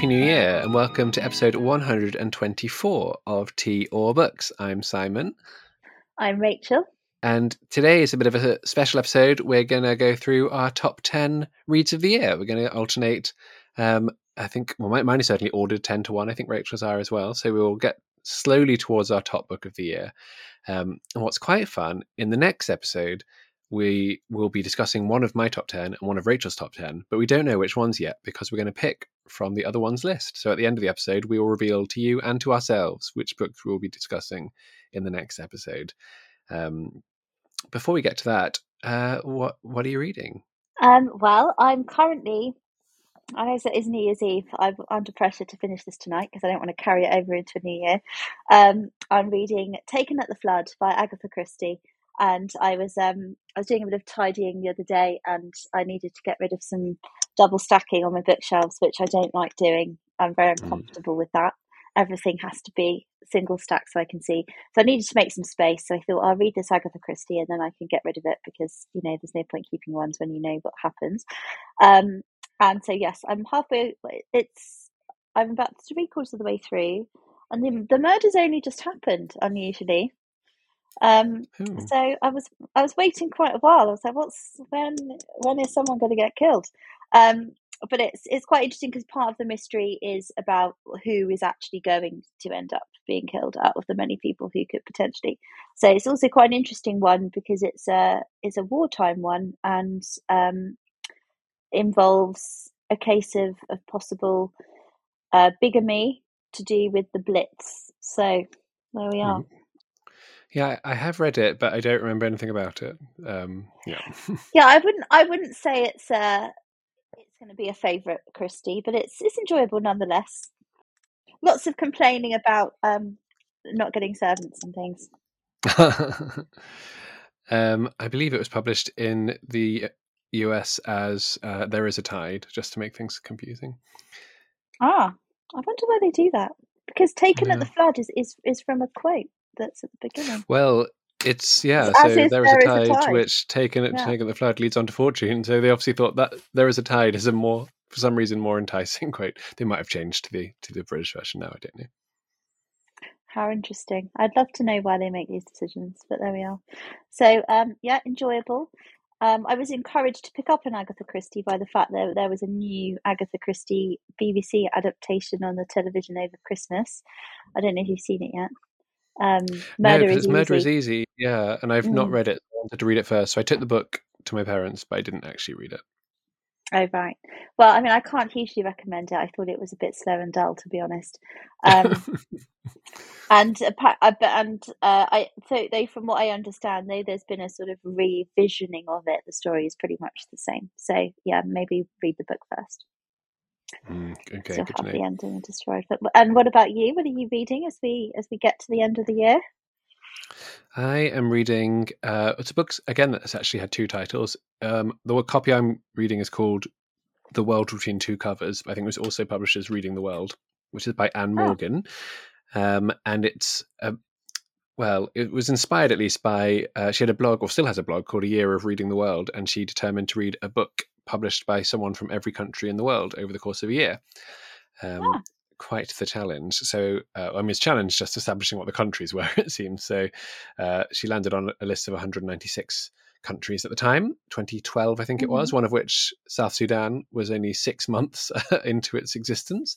Happy New Year and welcome to episode 124 of Tea or Books. I'm Simon. I'm Rachel. And today is a bit of a special episode. We're going to go through our top 10 reads of the year. We're going to alternate, um, I think, well, mine, is certainly ordered 10 to 1. I think Rachel's are as well. So we'll get slowly towards our top book of the year. Um, and what's quite fun, in the next episode, we will be discussing one of my top 10 and one of Rachel's top 10, but we don't know which ones yet because we're going to pick from the other one's list. So at the end of the episode, we will reveal to you and to ourselves which books we'll be discussing in the next episode. Um, before we get to that, uh, what what are you reading? Um, well, I'm currently. I know it is New Year's Eve. I'm under pressure to finish this tonight because I don't want to carry it over into a new year. Um, I'm reading "Taken at the Flood" by Agatha Christie and I was um I was doing a bit of tidying the other day, and I needed to get rid of some double stacking on my bookshelves, which I don't like doing. I'm very mm. uncomfortable mm. with that. Everything has to be single stack so I can see. So I needed to make some space. So I thought I'll read this Agatha Christie and then I can get rid of it because you know there's no point keeping ones when you know what happens. Um, and so yes, I'm halfway. It's I'm about three quarters of the way through, and the the murder's only just happened. Unusually, um, hmm. so I was I was waiting quite a while. I was like, "What's when? When is someone going to get killed?" Um, but it's it's quite interesting because part of the mystery is about who is actually going to end up being killed out of the many people who could potentially. So it's also quite an interesting one because it's a it's a wartime one and um, involves a case of of possible uh, bigamy to do with the Blitz. So there we are. Mm. Yeah, I have read it, but I don't remember anything about it. Um, yeah, yeah, I wouldn't, I wouldn't say it's uh it's going to be a favourite, Christie, but it's it's enjoyable nonetheless. Lots of complaining about um not getting servants and things. um, I believe it was published in the US as uh, "There Is a Tide," just to make things confusing. Ah, I wonder why they do that. Because "Taken yeah. at the Flood" is, is is from a quote that's at the beginning. Well, it's yeah. so there is, there is a, tide, a tide, which taken yeah. taken the flood leads on to fortune. So they obviously thought that there is a tide is a more for some reason more enticing quote. They might have changed to the to the British version now. I don't know. How interesting! I'd love to know why they make these decisions, but there we are. So um, yeah, enjoyable. Um, I was encouraged to pick up an Agatha Christie by the fact that there was a new Agatha Christie BBC adaptation on the television over Christmas. I don't know if you've seen it yet. Um, Murder, no, is Murder is Easy. Yeah, and I've mm. not read it. I wanted to read it first, so I took the book to my parents, but I didn't actually read it. Oh right. Well, I mean, I can't hugely recommend it. I thought it was a bit slow and dull, to be honest. Um, and uh, and uh, I so they, from what I understand, though, there's been a sort of revisioning of it. The story is pretty much the same. So yeah, maybe read the book first. Mm, okay, so happy ending and destroyed. But, and what about you? What are you reading as we as we get to the end of the year? I am reading. Uh, it's a book again that's actually had two titles. Um, the copy I'm reading is called "The World Between Two Covers." I think it was also published as "Reading the World," which is by Ann ah. Morgan, oh. um, and it's a, well, it was inspired at least by uh, she had a blog or still has a blog called A Year of Reading the World, and she determined to read a book published by someone from every country in the world over the course of a year. Um, yeah. Quite the challenge. So, uh, I mean, it's challenge just establishing what the countries were, it seems. So, uh, she landed on a list of 196 countries at the time 2012 i think it was mm-hmm. one of which south sudan was only six months into its existence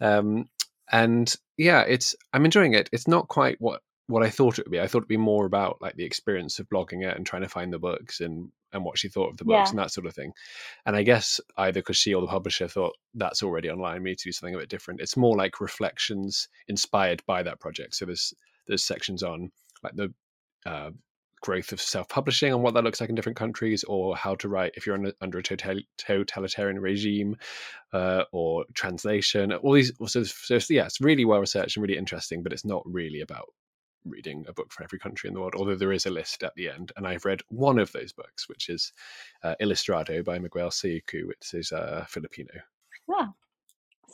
um, and yeah it's i'm enjoying it it's not quite what what I thought it would be. I thought it'd be more about like the experience of blogging it and trying to find the books and and what she thought of the books yeah. and that sort of thing. And I guess either because she or the publisher thought that's already online, we need to do something a bit different. It's more like reflections inspired by that project. So there's there's sections on like the uh, growth of self-publishing and what that looks like in different countries, or how to write if you're under, under a total, totalitarian regime, uh, or translation. All these, so, so yeah, it's really well researched and really interesting, but it's not really about reading a book for every country in the world, although there is a list at the end. And I've read one of those books, which is uh, Ilustrado by Miguel Syjuco, which is uh, Filipino. Wow,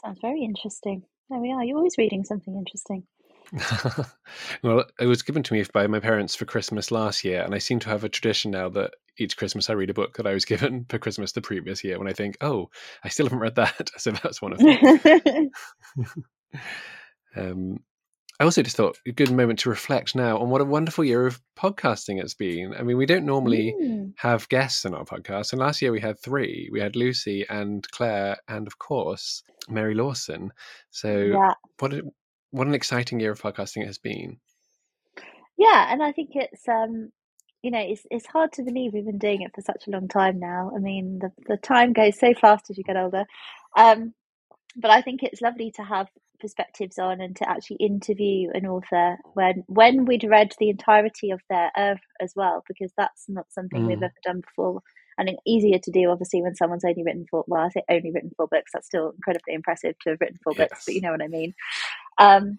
sounds very interesting. There we are. You're always reading something interesting. well, it was given to me by my parents for Christmas last year, and I seem to have a tradition now that each Christmas I read a book that I was given for Christmas the previous year when I think, oh, I still haven't read that. So that's one of them. um, I also just thought a good moment to reflect now on what a wonderful year of podcasting it's been. I mean, we don't normally mm. have guests on our podcast, and last year we had three. We had Lucy and Claire, and of course Mary Lawson. So, yeah. what a, what an exciting year of podcasting it has been. Yeah, and I think it's um, you know, it's it's hard to believe we've been doing it for such a long time now. I mean, the the time goes so fast as you get older. Um, but I think it's lovely to have perspectives on and to actually interview an author when when we'd read the entirety of their oeuvre as well, because that's not something mm. we've ever done before. And easier to do, obviously, when someone's only written four. Well, I say only written four books. That's still incredibly impressive to have written four yes. books, but you know what I mean. Um,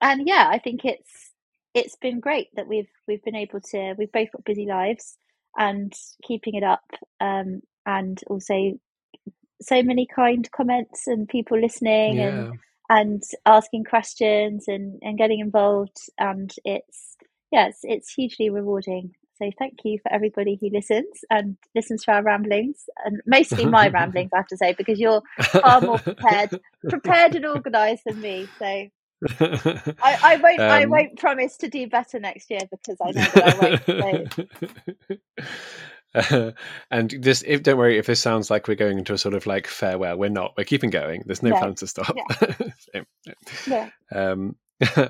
and yeah, I think it's it's been great that we've we've been able to. We've both got busy lives, and keeping it up, um, and also so many kind comments and people listening yeah. and and asking questions and and getting involved and it's yeah it's, it's hugely rewarding so thank you for everybody who listens and listens to our ramblings and mostly my ramblings i have to say because you're far more prepared prepared and organized than me so I, I won't um, I won't promise to do better next year because I know that I won't. So. Uh, and this, if, don't worry if this sounds like we're going into a sort of like farewell. We're not. We're keeping going. There's no, no. plan to stop. Yeah. so, yeah. Um,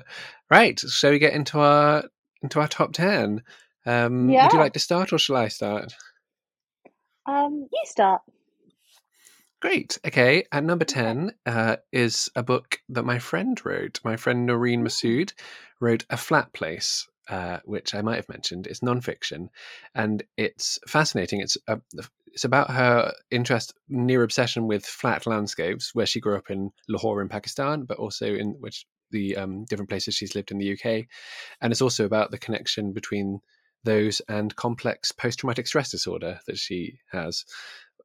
right. So we get into our into our top ten. Um, yeah. Would you like to start, or shall I start? Um, you start. Great. Okay. At number 10 uh, is a book that my friend wrote. My friend Noreen Masud wrote A Flat Place, uh, which I might have mentioned. It's nonfiction, and it's fascinating. It's a, it's about her interest, near obsession with flat landscapes, where she grew up in Lahore in Pakistan, but also in which the um, different places she's lived in the UK, and it's also about the connection between those and complex post-traumatic stress disorder that she has.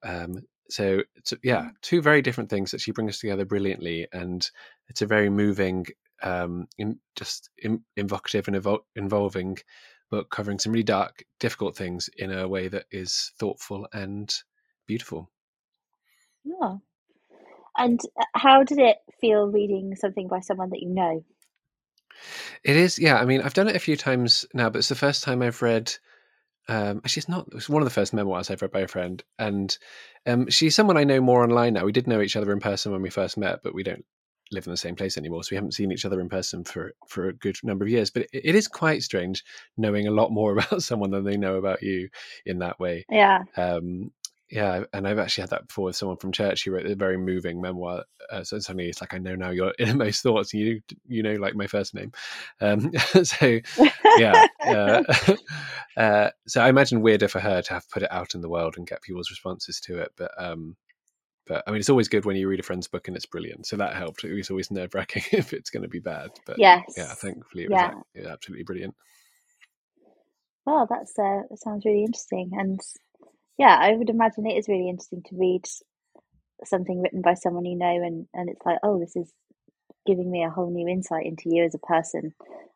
Um, so, so, yeah, mm. two very different things that she brings together brilliantly, and it's a very moving um, in, just in, invocative and evol- involving book covering some really dark, difficult things in a way that is thoughtful and beautiful. Yeah. And uh, how did it feel reading something by someone that you know? It is, yeah. I mean, I've done it a few times now, but it's the first time I've read. Um, actually, it's not. It's one of the first memoirs I've read by a friend, and um, she's someone I know more online now. We did know each other in person when we first met, but we don't live in the same place anymore, so we haven't seen each other in person for for a good number of years. But it, it is quite strange knowing a lot more about someone than they know about you in that way. Yeah. Um, yeah, and I've actually had that before with someone from church who wrote a very moving memoir. Uh, so suddenly it's like I know now your innermost thoughts. And You you know like my first name. Um, so yeah, uh, uh, so I imagine weirder for her to have put it out in the world and get people's responses to it. But um, but I mean, it's always good when you read a friend's book and it's brilliant. So that helped. It was always nerve wracking if it's going to be bad. But yes. yeah, thankfully it was yeah. absolutely brilliant. Well, that's uh, that sounds really interesting, and yeah, I would imagine it is really interesting to read something written by someone you know, and and it's like, oh, this is giving me a whole new insight into you as a person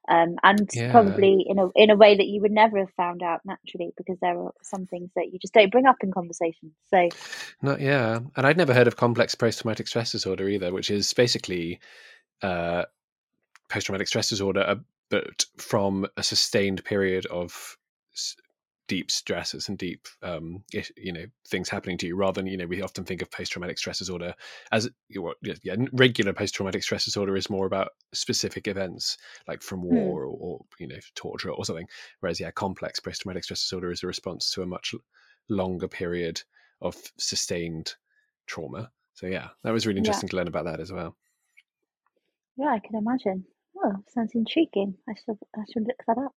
um, and yeah. probably in a in a way that you would never have found out naturally because there are some things that you just don't bring up in conversation. So, not yeah, and I'd never heard of complex post traumatic stress disorder either, which is basically uh, post traumatic stress disorder, uh, but from a sustained period of deep stresses and deep um, you know things happening to you rather than you know we often think of post-traumatic stress disorder as what yeah, regular post-traumatic stress disorder is more about specific events like from hmm. war mm. or, or, you know torture or something whereas yeah complex post-traumatic stress disorder is a response to a much longer period of sustained trauma so yeah that was really interesting yeah. to learn about that as well yeah i can imagine oh sounds intriguing i should i should look that up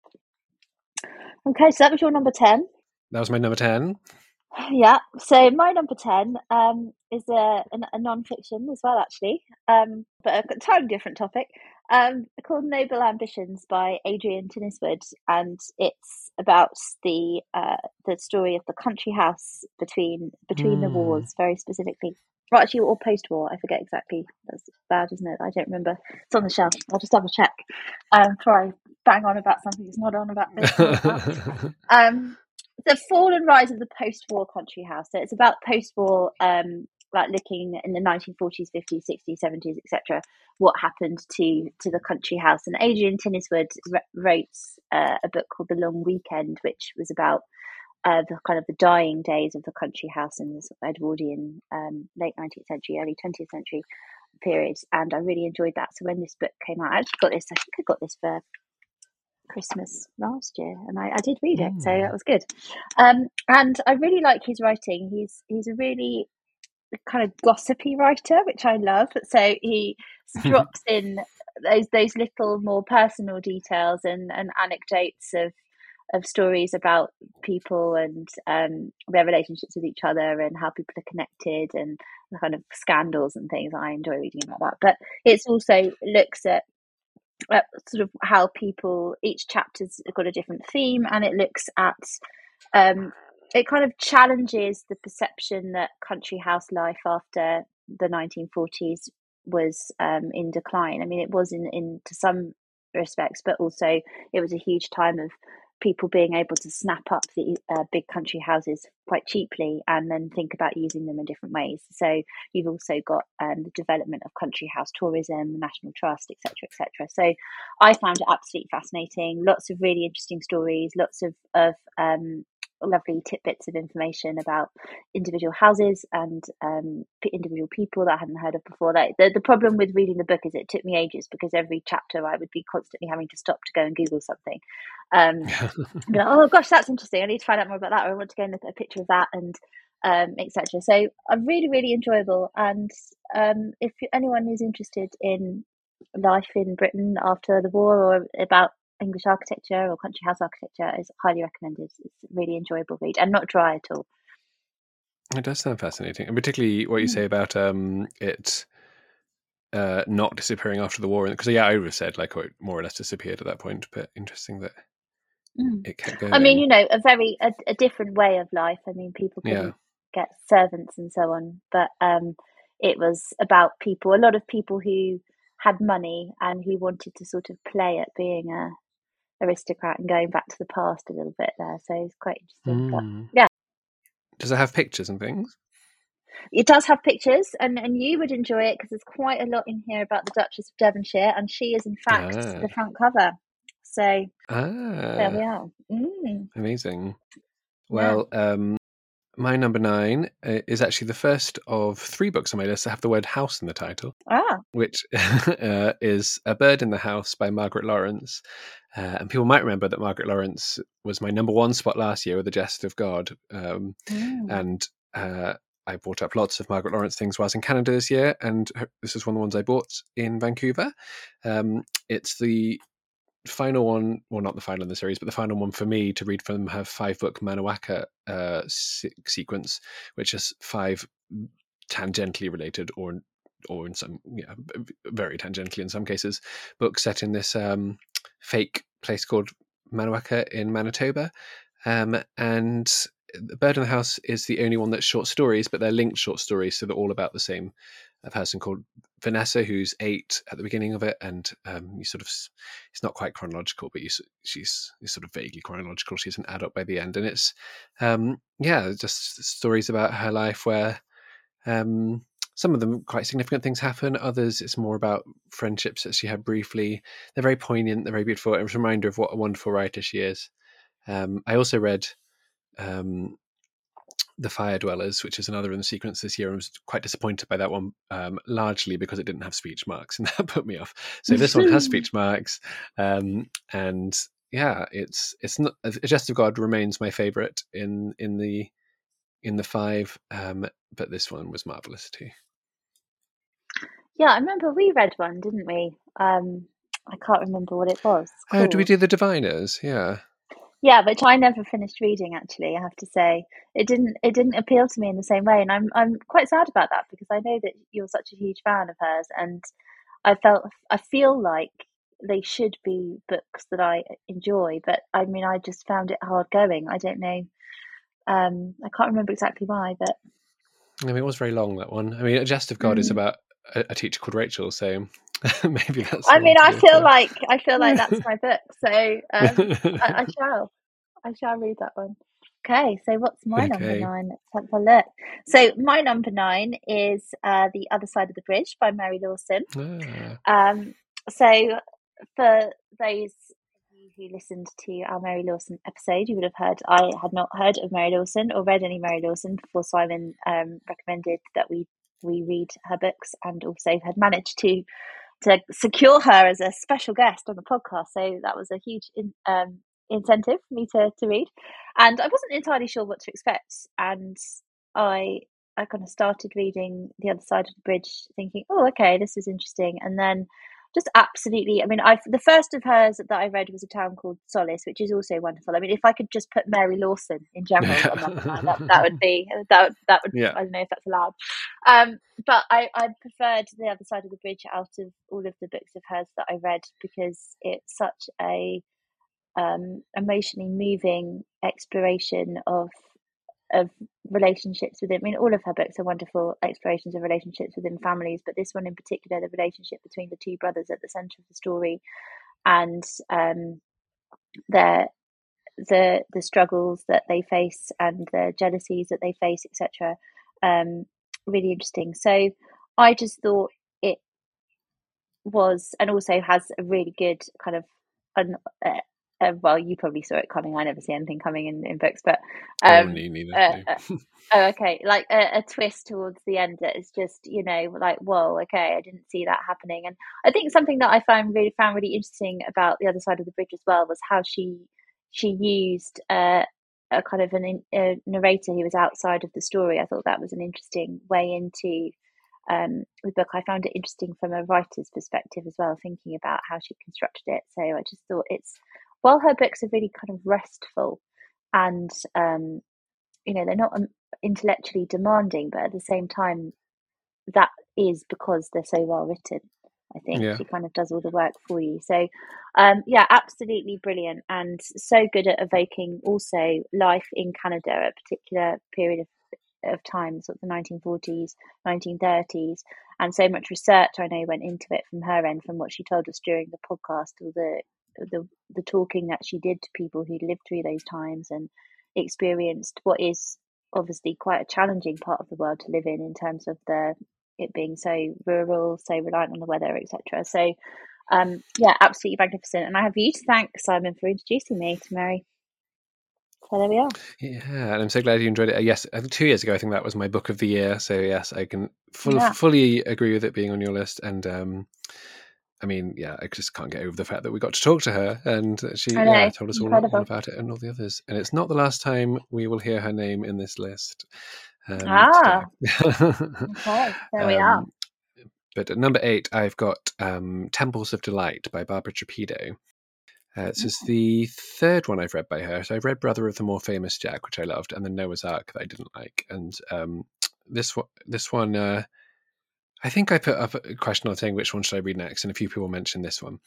Okay, so that was your number 10. That was my number 10. Yeah, so my number 10 um, is a, a, a non fiction as well, actually, um, but a totally different topic um, called Noble Ambitions by Adrian Tinniswood. And it's about the uh, the story of the country house between between mm. the hmm. wars, very specifically. Well, actually, or post war. I forget exactly. That's bad, isn't it? I don't remember. It's on the shelf. I'll just double check um, before I bang on about something that's not on about this. um, the fall and rise of the post-war country house. So it's about post-war, um, like looking in the 1940s, 50s, 60s, 70s, etc. What happened to to the country house? And Adrian Tinniswood wrote uh, a book called The Long Weekend, which was about uh, the kind of the dying days of the country house in the sort of Edwardian um, late 19th century, early 20th century periods. And I really enjoyed that. So when this book came out, I actually got this, I think I got this for Christmas last year, and I, I did read it, mm. so that was good. Um, and I really like his writing. He's he's a really kind of gossipy writer, which I love. So he drops in those those little more personal details and, and anecdotes of of stories about people and um, their relationships with each other and how people are connected and the kind of scandals and things. I enjoy reading about that. But it's also looks at sort of how people each chapter's got a different theme and it looks at um, it kind of challenges the perception that country house life after the 1940s was um, in decline. I mean, it was in, in to some respects, but also it was a huge time of people being able to snap up the uh, big country houses quite cheaply and then think about using them in different ways. So you've also got um, the development of country house tourism, the National Trust, etc., etc. So I found it absolutely fascinating. Lots of really interesting stories, lots of of um, lovely tidbits of information about individual houses and um, individual people that I hadn't heard of before. Like the, the problem with reading the book is it took me ages because every chapter I would be constantly having to stop to go and Google something. Um, like, oh gosh, that's interesting. I need to find out more about that, or I want to go and look at a picture of that and um, etc. So I'm really, really enjoyable. And um, if anyone is interested in life in Britain after the war or about English architecture or country house architecture is highly recommended. It's a really enjoyable read and not dry at all. It does sound fascinating, and particularly what you mm. say about um, it uh, not disappearing after the war. Because yeah, I would have said like it more or less disappeared at that point. But interesting that mm. it kept going. I mean, you know, a very a, a different way of life. I mean, people can yeah. get servants and so on, but um, it was about people. A lot of people who had money and who wanted to sort of play at being a aristocrat and going back to the past a little bit there. So it's quite interesting. Mm. But yeah. Does it have pictures and things? It does have pictures, and, and you would enjoy it because there's quite a lot in here about the Duchess of Devonshire, and she is in fact ah. the front cover. So ah. there we are. Mm. Amazing. Well, yeah. um, my number nine uh, is actually the first of three books on my list that have the word house in the title. Ah. Which uh, is A Bird in the House by Margaret Laurence. Uh, and people might remember that Margaret Laurence was my number one spot last year with The Jest of God. Um, mm. And uh, I bought up lots of Margaret Laurence things while I was in Canada this year. And this is one of the ones I bought in Vancouver. Um, it's the final one, well, not the final in the series, but the final one for me to read from her five book Manawaka uh, se- sequence, which is five tangentially related or or in some yeah very tangentially in some cases books set in this um, fake place called Manawaka in Manitoba, um, and the Bird in the House is the only one that's short stories, but they're linked short stories, so they're all about the same a person called Vanessa who's eight at the beginning of it, and um, you sort of it's not quite chronological, but you, she's sort of vaguely chronological. She's an adult by the end, and it's um, yeah, just stories about her life where um, some of them quite significant things happen. Others it's more about friendships that she had briefly. They're very poignant. They're very beautiful. It's a reminder of what a wonderful writer she is. Um, I also read um, the Fire Dwellers, which is another in the sequence this year. I was quite disappointed by that one, um, largely because it didn't have speech marks, and that put me off. So this one has speech marks, um, and yeah, it's it's not. A Jest of God remains my favorite in in the in the five, um, but this one was marvelous too. Yeah, I remember we read one, didn't we? Um, I can't remember what it was. Oh, do we do the Diviners? Yeah. Yeah, which I never finished reading. Actually, I have to say, it didn't it didn't appeal to me in the same way, and I'm I'm quite sad about that because I know that you're such a huge fan of hers, and I felt I feel like they should be books that I enjoy, but I mean, I just found it hard going. I don't know. Um, I can't remember exactly why, but I mean, it was very long that one. I mean, A Jest of God mm. is about a, a, teacher called Rachel, so maybe that's. I mean, I feel like I feel like that's my book, so um, I, I, shall, I shall read that one. Okay, so what's my okay. number nine? Let's have a look. So my number nine is uh, The Other Side of the Bridge by Mary Lawson. Ah. Um, so for those who listened to our Mary Lawson episode, you would have heard I had not heard of Mary Lawson or read any Mary Lawson before Simon um, recommended that we we read her books and also had managed to to secure her as a special guest on the podcast. So that was a huge in, um, incentive for me to, to read. And I wasn't entirely sure what to expect. And I I kind of started reading The Other Side of the Bridge, thinking, oh, okay, this is interesting. And then just absolutely. I mean, I the first of hers that I read was a town called Solace, which is also wonderful. I mean, if I could just put Mary Lawson in general on that, that, that would be that would, that would yeah. I don't know if that's allowed. Um, but I I preferred the other side of the bridge out of all of the books of hers that I read because it's such a um, emotionally moving exploration of of relationships within. I mean, all of her books are wonderful explorations of relationships within families, but this one in particular, the relationship between the two brothers at the center of the story, and um, their the the struggles that they face and the jealousies that they face, etc. Um, really interesting. So I just thought it was, and also has a really good kind of an, uh, uh, well, you probably saw it coming. I never see anything coming in, in books, but oh, um, oh, neither, uh, uh, oh, okay, like a, a, twist towards the end that is just you know like whoa, okay, I didn't see that happening. And I think something that I found really found really interesting about the other side of the bridge as well was how she she used uh, a kind of an, a narrator who was outside of the story. I thought that was an interesting way into um, the book. I found it interesting from a writer's perspective as well, thinking about how she constructed it. So I just thought it's while her books are really kind of restful and um, you know they're not um, intellectually demanding, but at the same time, that is because they're so well written. I think yeah. she kind of does all the work for you. So, um, yeah, absolutely brilliant and so good at evoking also life in Canada, a particular period of of time, sort of the 1940s, 1930s, and so much research I know went into it from her end, from what she told us during the podcast, all the the the talking that she did to people who lived through those times and experienced what is obviously quite a challenging part of the world to live in in terms of the it being so rural, so reliant on the weather, etc. So, um, yeah, absolutely magnificent. And I have you to thank, Simon, for introducing me to Mary. So there we are. Yeah, and I'm so glad you enjoyed it. Yes, two years ago, I think that was my book of the year. So yes, I can full, yeah. fully agree with it being on your list. And um, I mean, yeah, I just can't get over the fact that we got to talk to her and she yeah, told us all, all, about it and all the others. And it's not the last time we will hear her name in this list. Um, ah, okay, there we are. Um, but at number eight, I've got um, Temples of Delight by Barbara Trapido. Uh, this is the third one I've read by her. So I've read Brother of the More Famous Jack, which I loved, and then Noah's Ark that I didn't like. And um, this one, this one uh, I think I put up a question on saying which one should I read next, and a few people mentioned this one.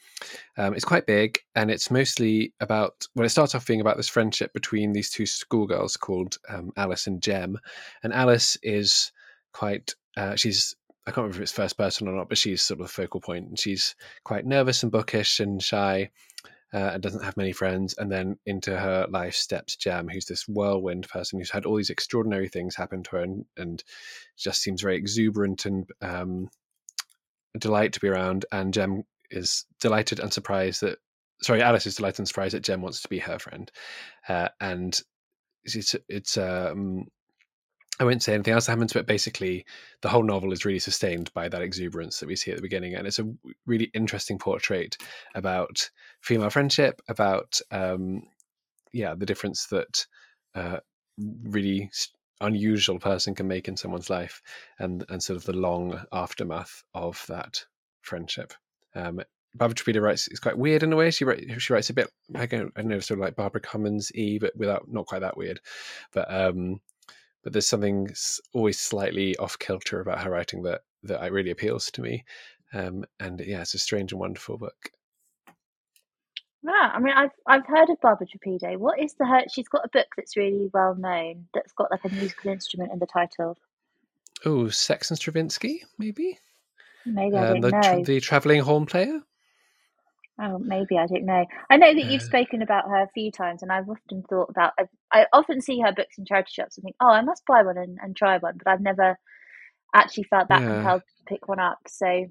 Um, it's quite big, and it's mostly about. Well, it starts off being about this friendship between these two schoolgirls called um, Alice and Jem, and Alice is quite. Uh, she's I can't remember if it's first person or not, but she's sort of the focal point, and she's quite nervous and bookish and shy, uh, and doesn't have many friends. And then into her life steps Jem, who's this whirlwind person who's had all these extraordinary things happen to her and, and just seems very exuberant and um, delight to be around. And Jem is delighted and surprised that, sorry, Alice is delighted and surprised that Jem wants to be her friend. Uh, and it's, it's, um, I won't say anything else that happens, but basically, the whole novel is really sustained by that exuberance that we see at the beginning, and it's a really interesting portrait about female friendship, about um, yeah, the difference that uh, really unusual person can make in someone's life, and and sort of the long aftermath of that friendship. Um, Barbara Trapido writes it's quite weird in a way. She writes she writes a bit I don't know sort of like Barbara Comyns e, but without not quite that weird. But um, but there's something always slightly off kilter about her writing that that really appeals to me. Um, and yeah, it's a strange and wonderful book. Yeah, I mean, I've I've heard of Barbara Trapido. What is the her? She's got a book that's really well known. That's got like a musical instrument in the title. Oh, Sex and Stravinsky, maybe. Maybe I um, don't the, know. the traveling horn player. Oh, maybe I don't know. I know that you've Uh, spoken about her a few times, and I've often thought about. I, I often see her books in charity shops and think, "Oh, I must buy one and, and try one," but I've never actually felt that yeah, compelled to pick one up. So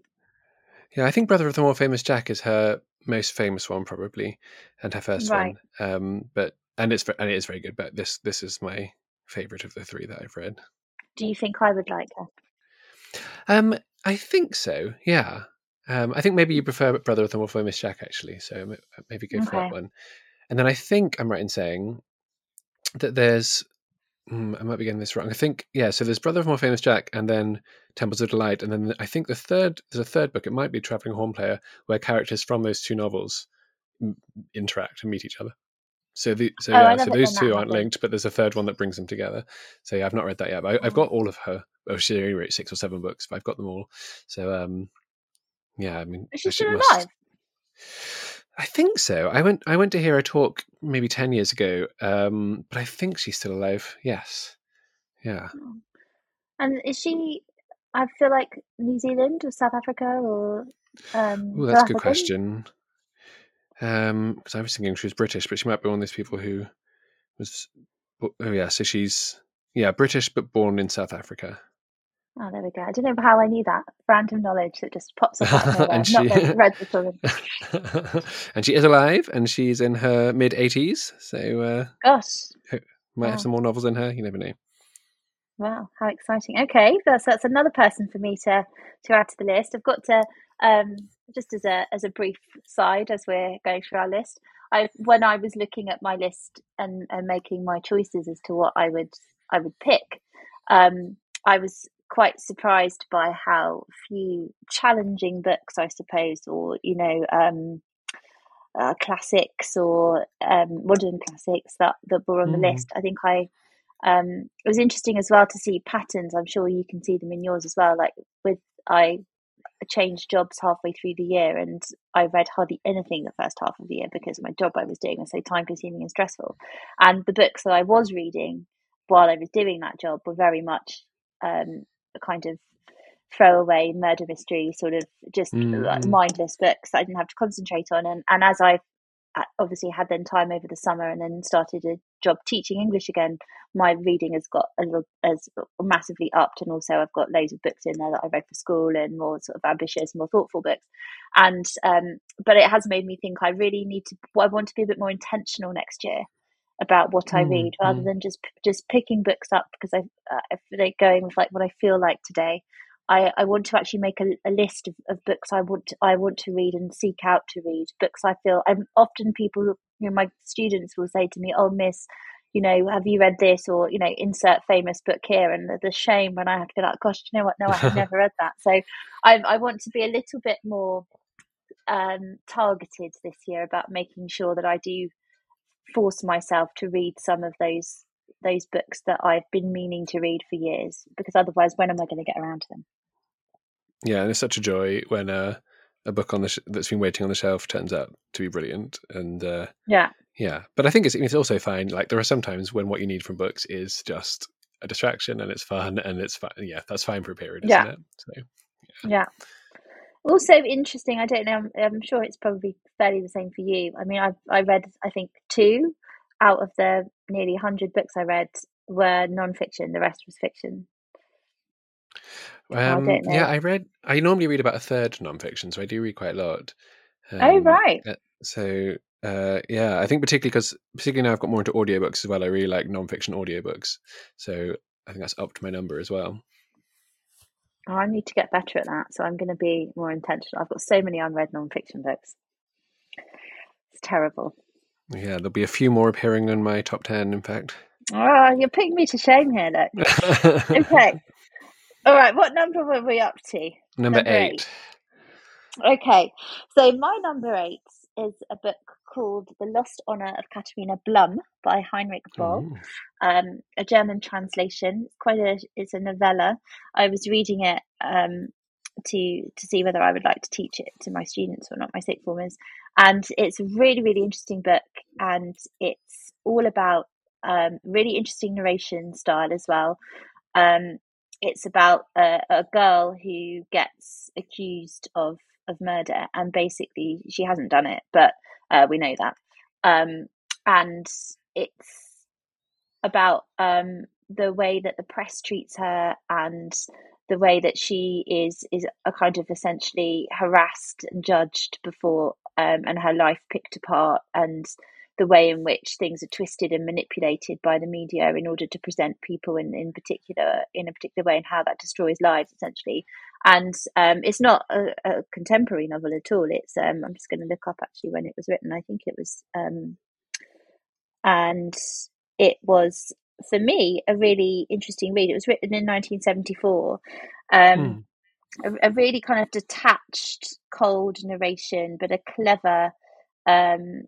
yeah. I think Brother of the More Famous Jack is her most famous one, probably, and her first right, one. Um, but and it's and it is very good. But this this is my favorite of the three that I've read. do you think I would like her? Um, I think so. Yeah. Um, I think maybe you prefer Brother of the More Famous Jack actually. So maybe go for Okay. that one. And then I think I'm right in saying that there's. mm, I might be getting this wrong. I think yeah. So there's Brother of More Famous Jack, and then Temples of Delight, and then I think the third there's a third book. It might be Traveling Horn Player, where characters from those two novels m- interact and meet each other. So the so Oh, yeah, so those two aren't linked, but there's a third one that brings them together. So yeah, I've not read that yet, but I, I've Oh. got all of her. Oh, she only wrote six or seven books, but I've got them all. So um, yeah, I mean, Is she still must- alive? I think so. I went I went to hear her talk maybe ten years ago, um, but I think she's still alive. Yes, yeah. And is she? I feel like New Zealand or South Africa or um, Oh, that's a good question. Um, because I was thinking she was British, but she might be one of those people who was. Oh yeah, so she's yeah British, but born in South Africa. Oh, there we go. I don't know how I knew that. Random knowledge that just pops up out. And she- read, this and she is alive, and she's in her mid eighties, so uh, Gosh, might Wow. have some more novels in her. You never know. wow, how exciting! Okay, that's that's another person for me to to add to the list. I've got to um, just as a as a brief side as we're going through our list. I when I was looking at my list and, and making my choices as to what I would I would pick, um, I was quite surprised by how few challenging books, I suppose, or you know, um, uh, classics or um, modern classics that that were on the Mm. list. I think I um, it was interesting as well to see patterns. I'm sure you can see them in yours as well. Like with I changed jobs halfway through the year and I read hardly anything the first half of the year because my job I was doing was so time consuming and stressful. And the books that I was reading while I was doing that job were very much um, kind of throwaway murder mystery, sort of just Mm. mindless books that I didn't have to concentrate on. And, and as I uh, obviously had then time over the summer and then started a job teaching English again, my reading has got a little has massively upped, and also I've got loads of books in there that I read for school and more sort of ambitious, more thoughtful books. And um, but it has made me think I really need to. I want to be a bit more intentional next year about what I Mm, read, rather mm. than just just picking books up because I uh, I feel like going with like what I feel like today. I, I want to actually make a, a list of, of books I want to, I want to read and seek out to read. Books I feel I'm often people you know my students will say to me oh miss you know have you read this? or you know insert famous book here. And the, the shame when I have to be like gosh you know what? No I have never read that. So I, I want to be a little bit more um, targeted this year about making sure that I do force myself to read some of those those books that I've been meaning to read for years because otherwise when am I going to get around to them Yeah, and it's such a joy when uh, a book on the sh- that's been waiting on the shelf turns out to be brilliant. And uh, yeah yeah, but I think it's it's also fine. Like there are some times when what you need from books is just a distraction, and it's fun, and it's fun. Yeah, that's fine for a period, isn't Yeah. it? So Yeah. Also interesting. I don't know. I'm, I'm sure it's probably fairly the same for you. I mean, I've I read I think two out of the nearly hundred books I read were non-fiction. The rest was fiction. Um, don't yeah, I read. I normally read about a third nonfiction, so I do read quite a lot. oh Um, right. uh, So uh, yeah, I think particularly because particularly now I've got more into audiobooks as well. I really like nonfiction audiobooks, so I think that's upped my number as well. Oh, I need to get better at that. So I'm going to be more intentional. I've got so many unread non-fiction books. It's terrible. Yeah, there'll be a few more appearing in my top ten. In fact. Oh, you're putting me to shame here. Look. Okay. All right. What number were we up to? Number, Number eight. eight. Okay, so my number eight is a book called The Lost Honor of Katharina Blum by Heinrich Böll, Ooh. um, a German translation. It's quite a it's a novella. I was reading it um, to to see whether I would like to teach it to my students or not, my sixth formers, and it's a really really interesting book, and it's all about um, really interesting narration style as well. Um, it's about a, a girl who gets accused of of murder, and basically she hasn't done it, but uh, we know that. Um, and it's about um, the way that the press treats her and the way that she is is a kind of essentially harassed and judged before um, and her life picked apart and the way in which things are twisted and manipulated by the media in order to present people in, in particular in a particular way and how that destroys lives essentially. And um, it's not a, a, contemporary novel at all. It's um, i'm just going to look up actually when it was written. I think it was um, and it was for me a really interesting read. It was written in 1974 mm. a, a, really kind of detached cold narration but a clever um,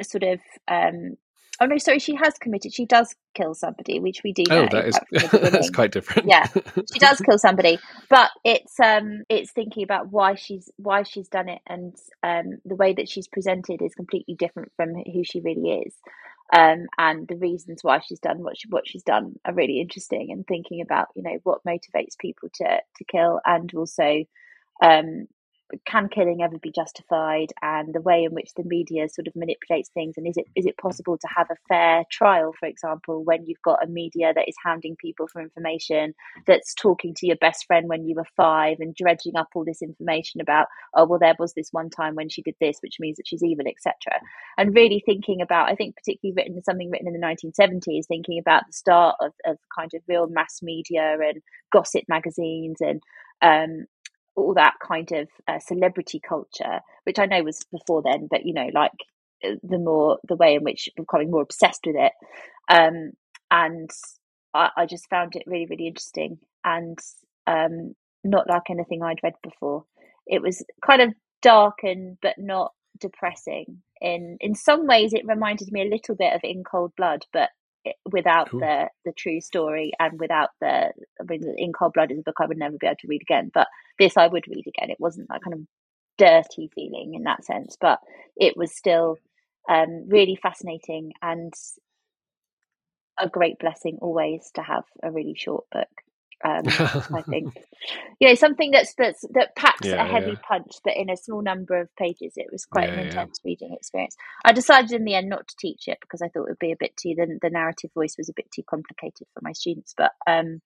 sort of um oh no sorry she has committed she does kill somebody which we do oh, know that is that's quite different. Yeah she does kill somebody but it's um it's thinking about why she's why she's done it and um the way that she's presented is completely different from who she really is um and the reasons why she's done what she what she's done are really interesting and thinking about you know what motivates people to to kill and also um can killing ever be justified? And the way in which the media sort of manipulates things and is it is it possible to have a fair trial for example when you've got a media that is hounding people for information that's talking to your best friend when you were 5 and dredging up all this information about oh well there was this one time when she did this which means that she's evil etc and really thinking about I think particularly written something written in the 1970s thinking about the start of, of kind of real mass media and gossip magazines and um, all that kind of uh, celebrity culture, which I know was before then, but you know, like uh, the more the way in which becoming more obsessed with it, um, and I, I, just found it really, really interesting and um, not like anything I'd read before. It was kind of dark and but not depressing. In in some ways, it reminded me a little bit of In Cold Blood, but without cool. the the true story and without the I mean in cold blood is a book I would never be able to read again but this I would read again it wasn't that kind of dirty feeling in that sense but it was still um, really fascinating and a great blessing always to have a really short book um, I think, you know, something that's that's that packs yeah, a heavy yeah. punch, but in a small number of pages. It was quite yeah, an intense reading experience. I decided in the end not to teach it because I thought it would be a bit too the, the narrative voice was a bit too complicated for my students. But um,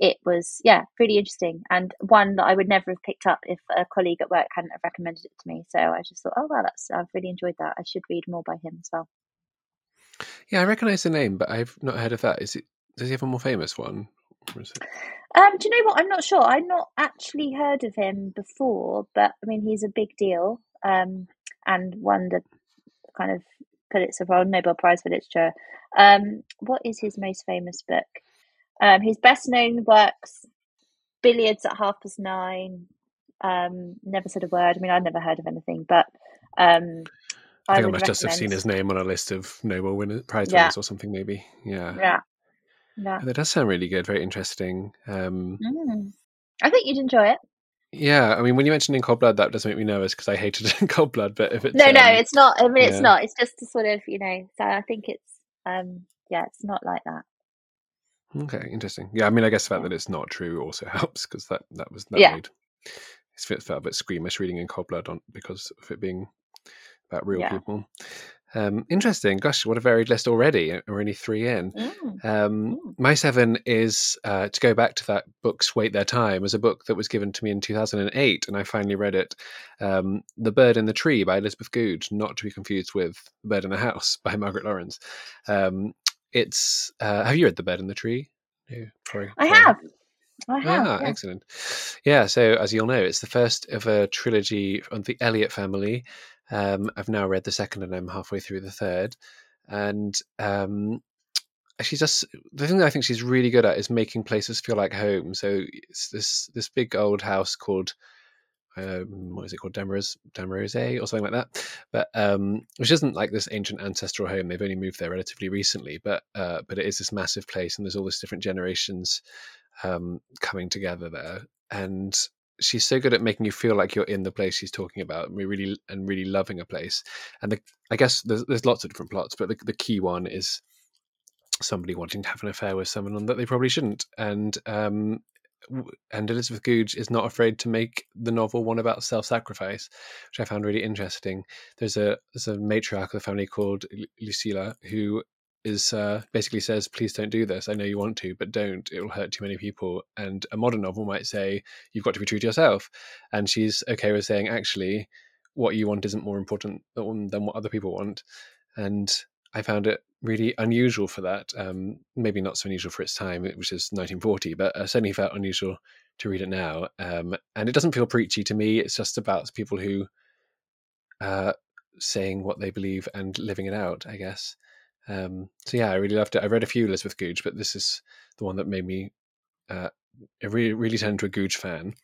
it was yeah really interesting and one that I would never have picked up if a colleague at work hadn't have recommended it to me. So I just thought, oh wow, that's I've really enjoyed that. I should read more by him as well. Yeah, I recognise the name, but I've not heard of that. Is it? Does he have a more famous one? Um, do you know what? I'm not sure. I've not actually heard of him before, but I mean, he's a big deal um, and won the kind of Pulitzer Prize, Nobel Prize for Literature. Um, what is his most famous book? Um, his best known works: Billiards at Half Past Nine. Um, never said a word. I mean, I'd never heard of anything, but um, I, I think I must just have seen his name on a list of Nobel winners, prize winners, or something, maybe. Yeah. Yeah. Yeah. That does sound really good, very interesting. Um, mm. I think you'd enjoy it. Yeah, I mean, when you mentioned in cold blood, that does make me nervous because I hated in cold blood. But if it's no, um, no, it's not. I mean, yeah. it's not. It's just to sort of, you know. So I think it's, um, yeah, it's not like that. Okay, interesting. Yeah, I mean, I guess the fact that it's not true also helps because that that was that yeah. made it felt a bit squeamish reading in cold blood on because of it being about real yeah. people. Um, interesting. Gosh, what a varied list already. We're only three in. Mm. Um, mm. My seven is uh, to go back to that book's Wait Their Time as a book that was given to me in 2008, and I finally read it. Um, the Bird in the Tree by Elizabeth Goudge, not to be confused with The Bird in the House by Margaret Laurence. It's. Uh, have you read The Bird in the Tree? No, sorry, I have. I have. Ah, yeah. excellent. Yeah, so as you'll know, it's the first of a trilogy on the Eliot family. Um, I've now read the second and I'm halfway through the third. And um, she's just the thing that I think she's really good at is making places feel like home. So it's this this big old house called um, what is it called Demerose Demerose or something like that. But um, which isn't like this ancient ancestral home. They've only moved there relatively recently, but uh, but it is this massive place, and there's all these different generations um, coming together there. And she's so good at making you feel like you're in the place she's talking about and really and really loving a place and the, i guess there's, there's lots of different plots but the, the key one is somebody wanting to have an affair with someone that they probably shouldn't and um, and Elizabeth Goudge is not afraid to make the novel one about self-sacrifice, which I found really interesting. There's a there's a matriarch of the family called Lucilla who is uh, basically says, "Please don't do this. I know you want to, but don't. It will hurt too many people." And a modern novel might say, "You've got to be true to yourself," and she's okay with saying, "Actually, what you want isn't more important than what other people want." And I found it really unusual for that. Um, maybe not so unusual for its time, which is 1940, but uh, certainly felt unusual to read it now. Um, and it doesn't feel preachy to me. It's just about people who uh, saying what they believe and living it out, I guess. Um, so yeah, I really loved it. I read a few Elizabeth Goudge, but this is the one that made me uh, really really turn into a Goudge fan.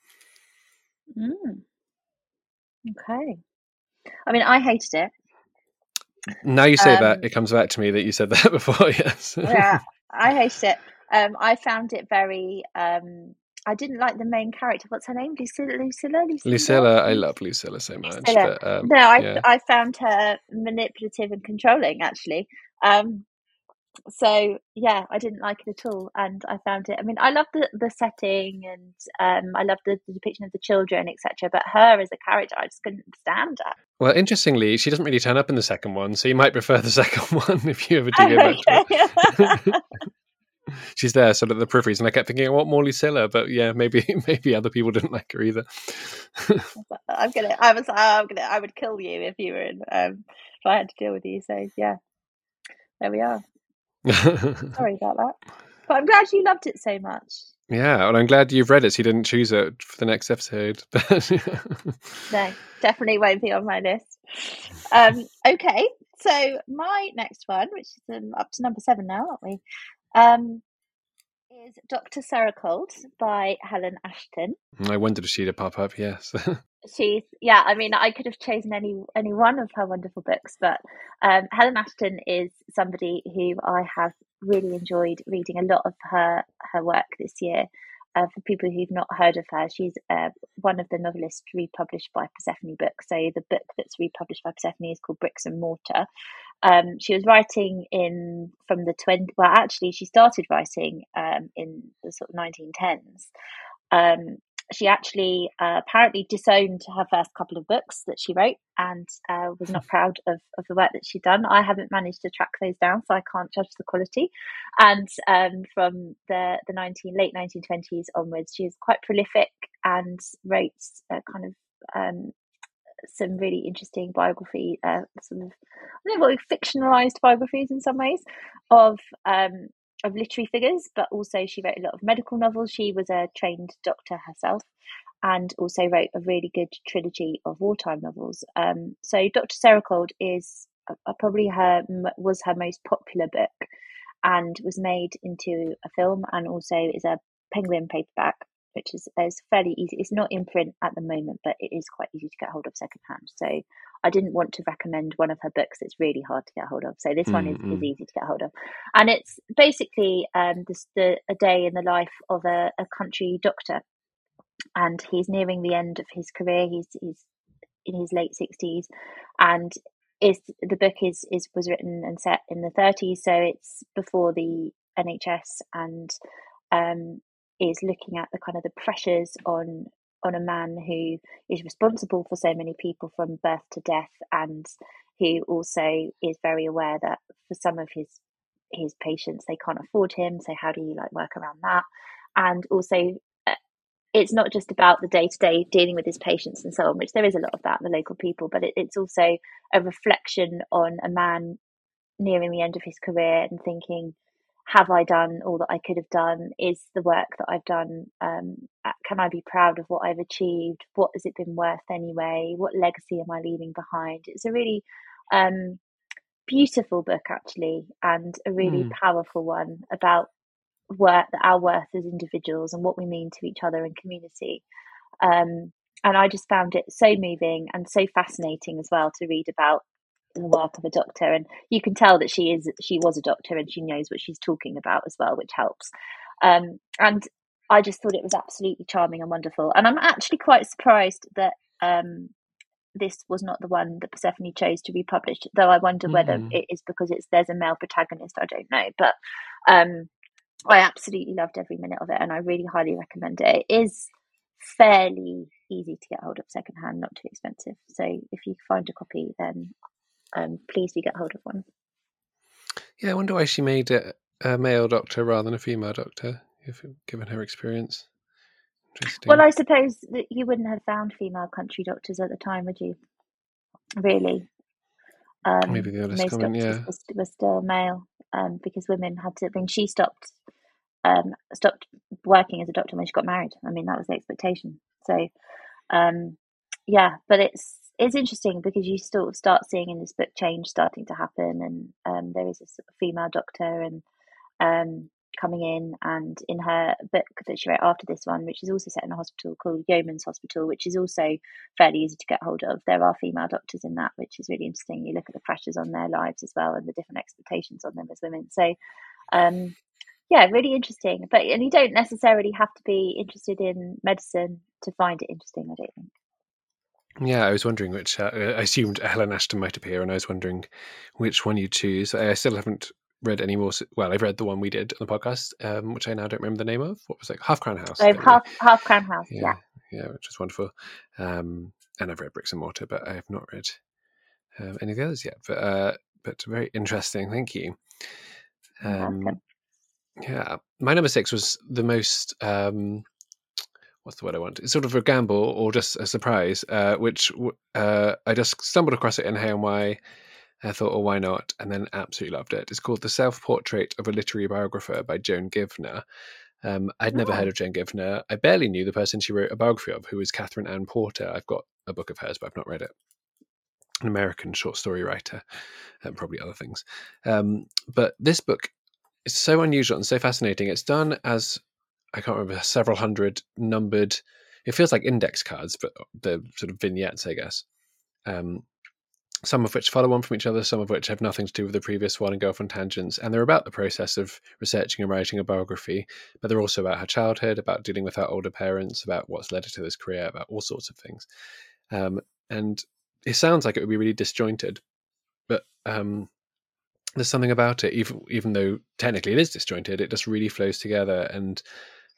Mm. Okay. I mean, I hated it. Now you say um, that, it comes back to me that you said that before. Yes. yeah, I hated it. Um, I found it very. Um, I didn't like the main character. What's her name? Lucilla. Lucilla. Lucilla. Lucilla I love Lucilla so much. Lucilla. But, um, no, I yeah. I found her manipulative and controlling. Actually, um, so yeah, I didn't like it at all, and I found it. I mean, I love the the setting, and um, I love the, the depiction of the children, etc. But her as a character, I just couldn't stand her. Well, interestingly, she doesn't really turn up in the second one, so you might prefer the second one if you ever do go back to it. She's there, sort of the peripheries, and I kept thinking, "What more Lucilla?" But yeah, maybe maybe other people didn't like her either. I'm gonna, I was, I'm gonna, I would kill you if you were in, um, if I had to deal with you. So yeah, there we are. Sorry about that. But I'm glad you loved it so much. Yeah, and I'm glad you've read it so you didn't choose it for the next episode. no, definitely won't be on my list. Um, okay, so my next one, which is um, up to number seven now, aren't we? Um, is Dr. Serocold by Helen Ashton. I wondered if she'd pop up, yes. she's yeah i mean i could have chosen any any one of her wonderful books but um, helen ashton is somebody who i have really enjoyed reading a lot of her her work this year uh, for people who've not heard of her she's uh, one of the novelists republished by persephone books so the book that's republished by persephone is called bricks and mortar um, she was writing in from the 20 well actually she started writing um, in the sort of 1910s um, she actually uh, apparently disowned her first couple of books that she wrote and uh, was not proud of, of the work that she'd done. I haven't managed to track those down, so I can't judge the quality. And um, from the, the 19, late 1920s onwards, she is quite prolific and wrote kind of um, some really interesting biography, uh, sort of, I don't know, fictionalized biographies in some ways of um, of literary figures, but also she wrote a lot of medical novels. She was a trained doctor herself and also wrote a really good trilogy of wartime novels. Um, so Dr. Serocold is uh, probably her was her most popular book and was made into a film and also is a penguin paperback which is, is fairly easy. It's not in print at the moment, but it is quite easy to get hold of secondhand. So I didn't want to recommend one of her books that's really hard to get hold of. So this mm-hmm. one is, is mm-hmm. easy to get hold of. And it's basically um, this, the, a day in the life of a, a country doctor. And he's nearing the end of his career. He's, he's in his late 60s. And is the book is, is was written and set in the 30s. So it's before the NHS and um, is looking at the kind of the pressures on on a man who is responsible for so many people from birth to death and who also is very aware that for some of his his patients they can't afford him so how do you like work around that? And also uh, it's not just about the day to day dealing with his patients and so on which there is a lot of that in the local people but it, it's also a reflection on a man nearing the end of his career and thinking have I done all that I could have done? Is the work that I've done, um, can I be proud of what I've achieved? What has it been worth anyway? What legacy am I leaving behind? It's a really um, beautiful book, actually, and a really mm. powerful one about work, our worth as individuals and what we mean to each other and community. Um, and I just found it so moving and so fascinating as well to read about the work of a doctor and you can tell that she is she was a doctor and she knows what she's talking about as well which helps um, and i just thought it was absolutely charming and wonderful and i'm actually quite surprised that um, this was not the one that persephone chose to be published though i wonder whether mm. it is because it's there's a male protagonist i don't know but um, I absolutely loved every minute of it, and I really highly recommend it. It is fairly easy to get hold of secondhand, not too expensive. So if you find a copy, then um, please do get hold of one. Yeah, I wonder why she made it a male doctor rather than a female doctor, if given her experience. Interesting. Well, I suppose that you wouldn't have found female country doctors at the time, would you? Really? Um, Maybe the other comment, yeah. Was, was still male um, because women had to. I mean, she stopped um, stopped working as a doctor when she got married. I mean, that was the expectation. So, um, yeah, but it's it's interesting because you sort of start seeing in this book change starting to happen, and um, there is a female doctor and um, coming in, and in her book that she wrote after this one, which is also set in a hospital called Yeoman's Hospital, which is also fairly easy to get hold of. There are female doctors in that, which is really interesting. You look at the pressures on their lives as well, and the different expectations on them as women. So. Um, yeah, really interesting. But and you don't necessarily have to be interested in medicine to find it interesting. I don't think. Yeah, I was wondering which. Uh, I assumed Helen Ashton might appear, and I was wondering which one you choose. I still haven't read any more. Well, I've read the one we did on the podcast, um, which I now don't remember the name of. What was it? Half Crown House. Half Half Crown House. Yeah, yeah, yeah, which was wonderful. Um, and I've read Bricks and Mortar, but I have not read um, any of the others yet. But uh, but very interesting. Thank you. Um, yeah, my number six was the most. Um, what's the word I want? It's sort of a gamble or just a surprise, uh, which uh, I just stumbled across it in Hay-on-Wye. I thought, oh, why not? And then absolutely loved it. It's called The Self Portrait of a Literary Biographer by Joan Givner. Um, I'd never oh. heard of Joan Givner. I barely knew the person she wrote a biography of, who is Katherine Anne Porter. I've got a book of hers, but I've not read it. An American short story writer, and probably other things. Um, but this book is so unusual and so fascinating. It's done as I can't remember several hundred numbered. It feels like index cards, but the sort of vignettes, I guess. Um, some of which follow on from each other, some of which have nothing to do with the previous one and go off on tangents. And they're about the process of researching and writing a biography, but they're also about her childhood, about dealing with her older parents, about what's led her to this career, about all sorts of things. Um, and it sounds like it would be really disjointed, but um, there's something about it, even even though technically it is disjointed, it just really flows together. And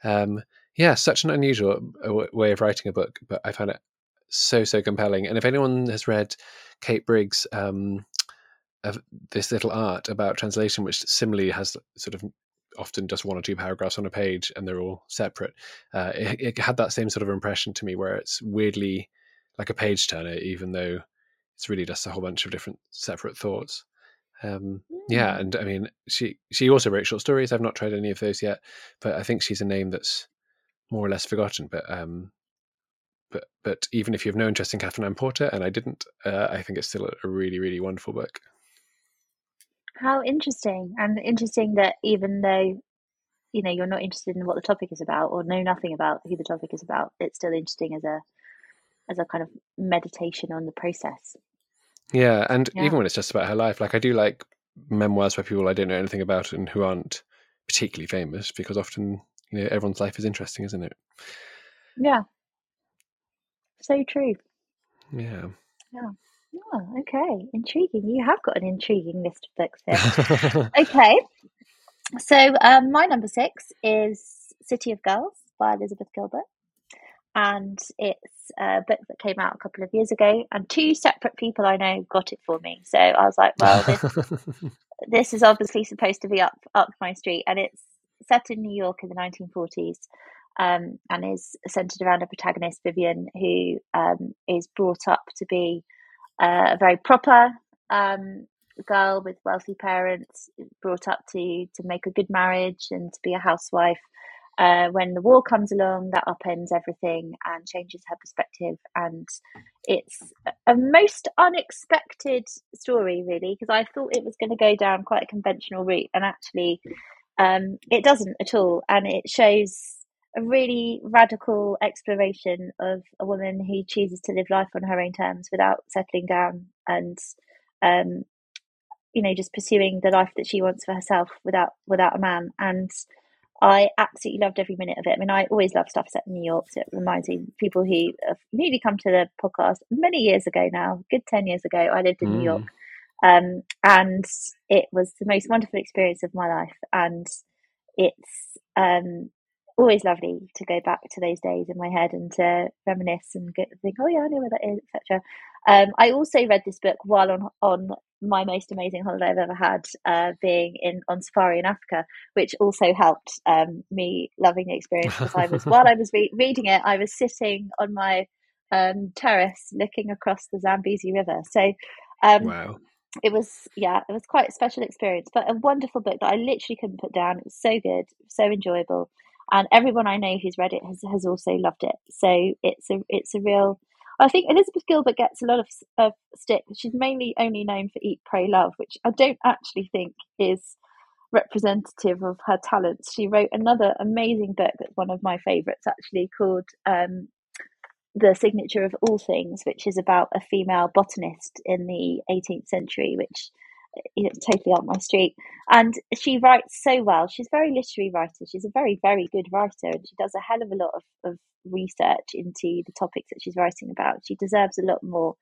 um, yeah, such an unusual uh, way of writing a book, but I found it so so compelling. And if anyone has read Kate Briggs' um, this little art about translation, which similarly has sort of often just one or two paragraphs on a page and they're all separate, uh, it, it had that same sort of impression to me, where it's weirdly like a page turner, even though it's really just a whole bunch of different separate thoughts. Um, mm. Yeah, and I mean, she she also wrote short stories. I've not tried any of those yet, but I think she's a name that's more or less forgotten. But um, but but even if you have no interest in Katherine Anne Porter, and I didn't, uh, I think it's still a really really wonderful book. How interesting, and interesting that even though you know you're not interested in what the topic is about or know nothing about who the topic is about, it's still interesting as a as a kind of meditation on the process. Yeah, and yeah. even when it's just about her life, like I do like memoirs by people I don't know anything about and who aren't particularly famous because often, you know, everyone's life is interesting, isn't it? Yeah. So true. Yeah. Yeah. Oh, okay. Intriguing. You have got an intriguing list of books there. okay. So um, my number six is City of Girls by Elizabeth Gilbert and it's a book that came out a couple of years ago. And two separate people I know got it for me, so I was like, well, this, this is obviously supposed to be up up my street, and it's set in New York in the 1940s. Um, and is centered around a protagonist, Vivian, who um, is brought up to be uh, a very proper um, girl with wealthy parents, brought up to to make a good marriage and to be a housewife, uh, when the war comes along, that upends everything and changes her perspective. And it's a most unexpected story, really, because I thought it was going to go down quite a conventional route, and actually, um, it doesn't at all. And it shows a really radical exploration of a woman who chooses to live life on her own terms without settling down and um, you know just pursuing the life that she wants for herself without without a man and I absolutely loved every minute of it. I mean, I always love stuff set in New York. So it reminds me people who have newly come to the podcast many years ago now, good 10 years ago, I lived in mm. New York. Um, and it was the most wonderful experience of my life. And it's um, always lovely to go back to those days in my head and to reminisce and get, think, oh yeah, I know where that is, etc. Um, I also read this book while on on my most amazing holiday I've ever had, uh, being in on safari in Africa, which also helped um, me loving the experience because I was while I was re- reading it, I was sitting on my um, terrace looking across the Zambezi River. So um, wow. It was yeah, it was quite a special experience, but a wonderful book that I literally couldn't put down. It was so good, so enjoyable, and everyone I know who's read it has has also loved it. So it's a it's a real. I think Elizabeth Gilbert gets a lot of, of stick. She's mainly only known for Eat, Pray, Love, which I don't actually think is representative of her talents. She wrote another amazing book that's one of my favourites, actually, called um, The Signature of All Things, which is about a female botanist in the 18th century, which you totally up my street. And she writes so well. She's a very literary writer. She's a very, very good writer, and she does a hell of a lot of, of research into the topics that she's writing about. She deserves a lot more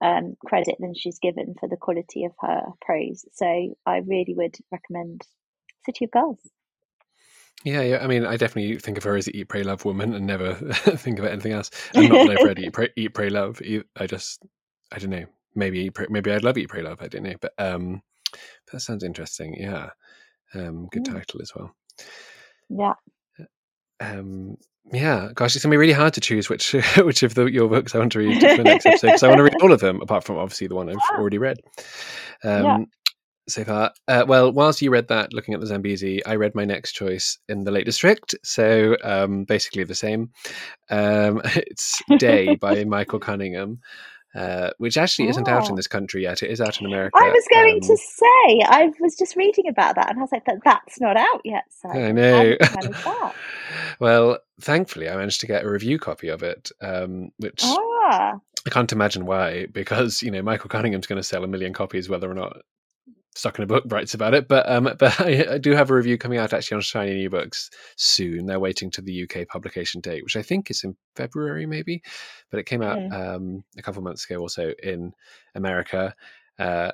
um, credit than she's given for the quality of her prose. So I really would recommend City of Girls. Yeah, yeah. I mean, I definitely think of her as the Eat, Pray, Love woman, and never think of anything else. And not that I've read Eat, Pray, Eat, Pray, Love. I just, I don't know maybe maybe I'd love Eat Pray Love. I don't know, but um, that sounds interesting. Yeah, um, good mm. title as well. Yeah. Um, yeah, gosh, it's gonna be really hard to choose which which of the, your books I want to read for the next episode because I want to read all of them, apart from obviously the one I've yeah. already read. Um, yeah. So far, uh, well, whilst you read that, looking at the Zambezi, I read my next choice in the Lake District. So um, basically the same. Um, it's Day by Michael Cunningham uh, which actually isn't out in oh. this country yet. It is out in America. I was going um, to say, I was just reading about that, and I was like, "But that's not out yet." So I know. well, thankfully, I managed to get a review copy of it, um, which ah. I can't imagine why, because you know Michael Cunningham's going to sell a million copies, whether or not stuck in a book writes about it. But um, but I, I, do have a review coming out actually on Shiny New Books soon. They're waiting to the UK publication date, which I think is in February maybe, but it came out um, a couple of months ago also in America. Uh,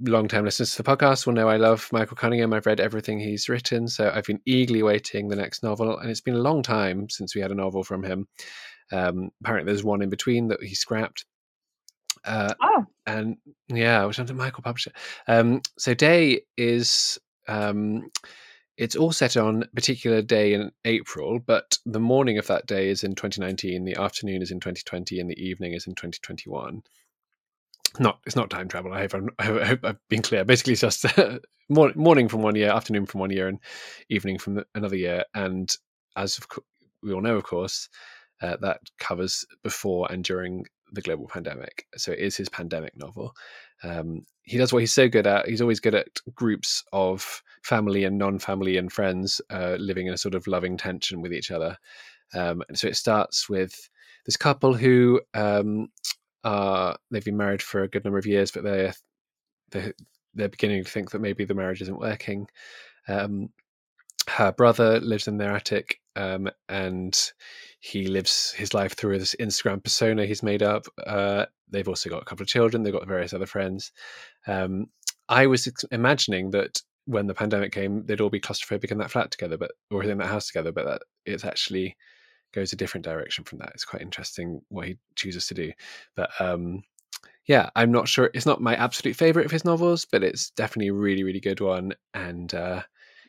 long time listeners to the podcast will know I love Michael Cunningham. I've read everything he's written, so I've been eagerly waiting the next novel, and it's been a long time since we had a novel from him. Um, apparently, there's one in between that he scrapped. Uh, oh. And yeah, which under Michael published Um, so Day is um, it's all set on a particular day in April, but the morning of that day is in 2019, the afternoon is in 2020, and the evening is in 2021. Not it's not time travel. I hope, I'm, I hope I've been clear. Basically, it's just morning from one year, afternoon from one year, and evening from another year. And as we all know, of course, uh, that covers before and during the global pandemic. So it is his pandemic novel. Um, he does what he's so good at. He's always good at groups of family and non-family and friends uh, living in a sort of loving tension with each other. Um, and so it starts with this couple who um, are they've been married for a good number of years, but they're they're, they're beginning to think that maybe the marriage isn't working. Um, her brother lives in their attic um, and he lives his life through this Instagram persona he's made up. Uh, they've also got a couple of children. They've got various other friends. Um, I was ex- imagining that when the pandemic came, they'd all be claustrophobic in that flat together, but or in that house together. But that it actually goes a different direction from that. It's quite interesting what he chooses to do. But um, yeah, I'm not sure. It's not my absolute favorite of his novels, but it's definitely a really, really good one. And uh,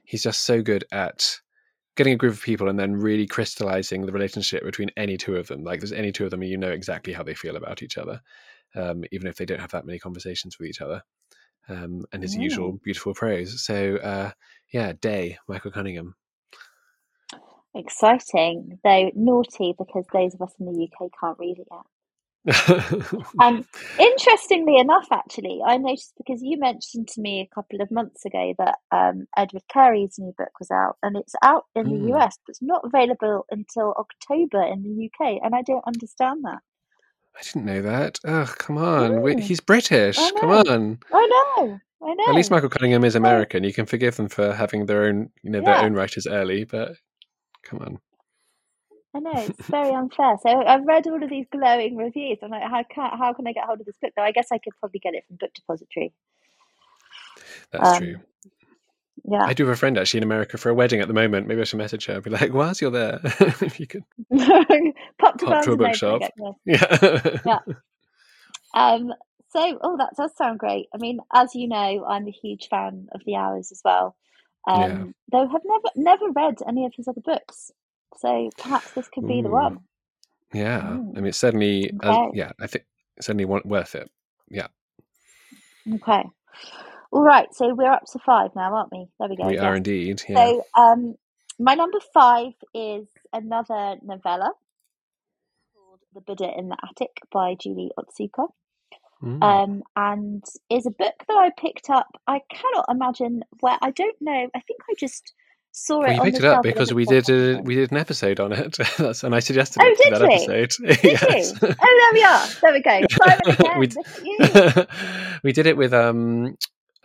he's just so good at getting a group of people and then really crystallizing the relationship between any two of them. Like there's any two of them, and you know exactly how they feel about each other, um, even if they don't have that many conversations with each other. Um, and his yeah. usual beautiful prose. So uh, yeah, Day, Michael Cunningham. Exciting, though naughty because those of us in the UK can't read it yet um, interestingly enough, actually, I noticed because you mentioned to me a couple of months ago that um, Edward Carey's new book was out, and it's out in mm. the US, but it's not available until October in the UK, and I don't understand that. I didn't know that. Oh, come on. Mm. He's British. Come on. I know. I know. At least Michael Cunningham is American. You can forgive them for having their own, you know, their own writers early, but come on. I know it's very unfair. So I've read all of these glowing reviews. I'm like, how can how can I get hold of this book? Though I guess I could probably get it from Book Depository. That's um, true. Yeah. I do have a friend actually in America for a wedding at the moment. Maybe I should message her and be like, whilst you're there, if you could Pop to, pop to a Barnes and Noble bookshop. and get this. Yeah. Yeah. Um, so, oh, that does sound great. I mean, as you know, I'm a huge fan of the Hours as well. Um, Yeah. Though have never never read any of his other books, so perhaps this could be the one. Yeah. Mm. I mean, it's certainly, uh, yeah, I think it's certainly worth it. Yeah. Okay. All right. So we're up to five now, aren't we? There we go. We yes. are indeed. Yeah. So, um, my number five is another novella called "The Buddha in the Attic" by Julie Otsuka. Mm. um, and is a book that I picked up. I cannot imagine where. I don't know. I think I just saw Well, it. you picked it up shelf at a because we did a, we did an episode on it. That's, and I suggested Oh, did that we? episode. Did yes. you? Oh, there we are. There we go. Simon we, you. we did it with um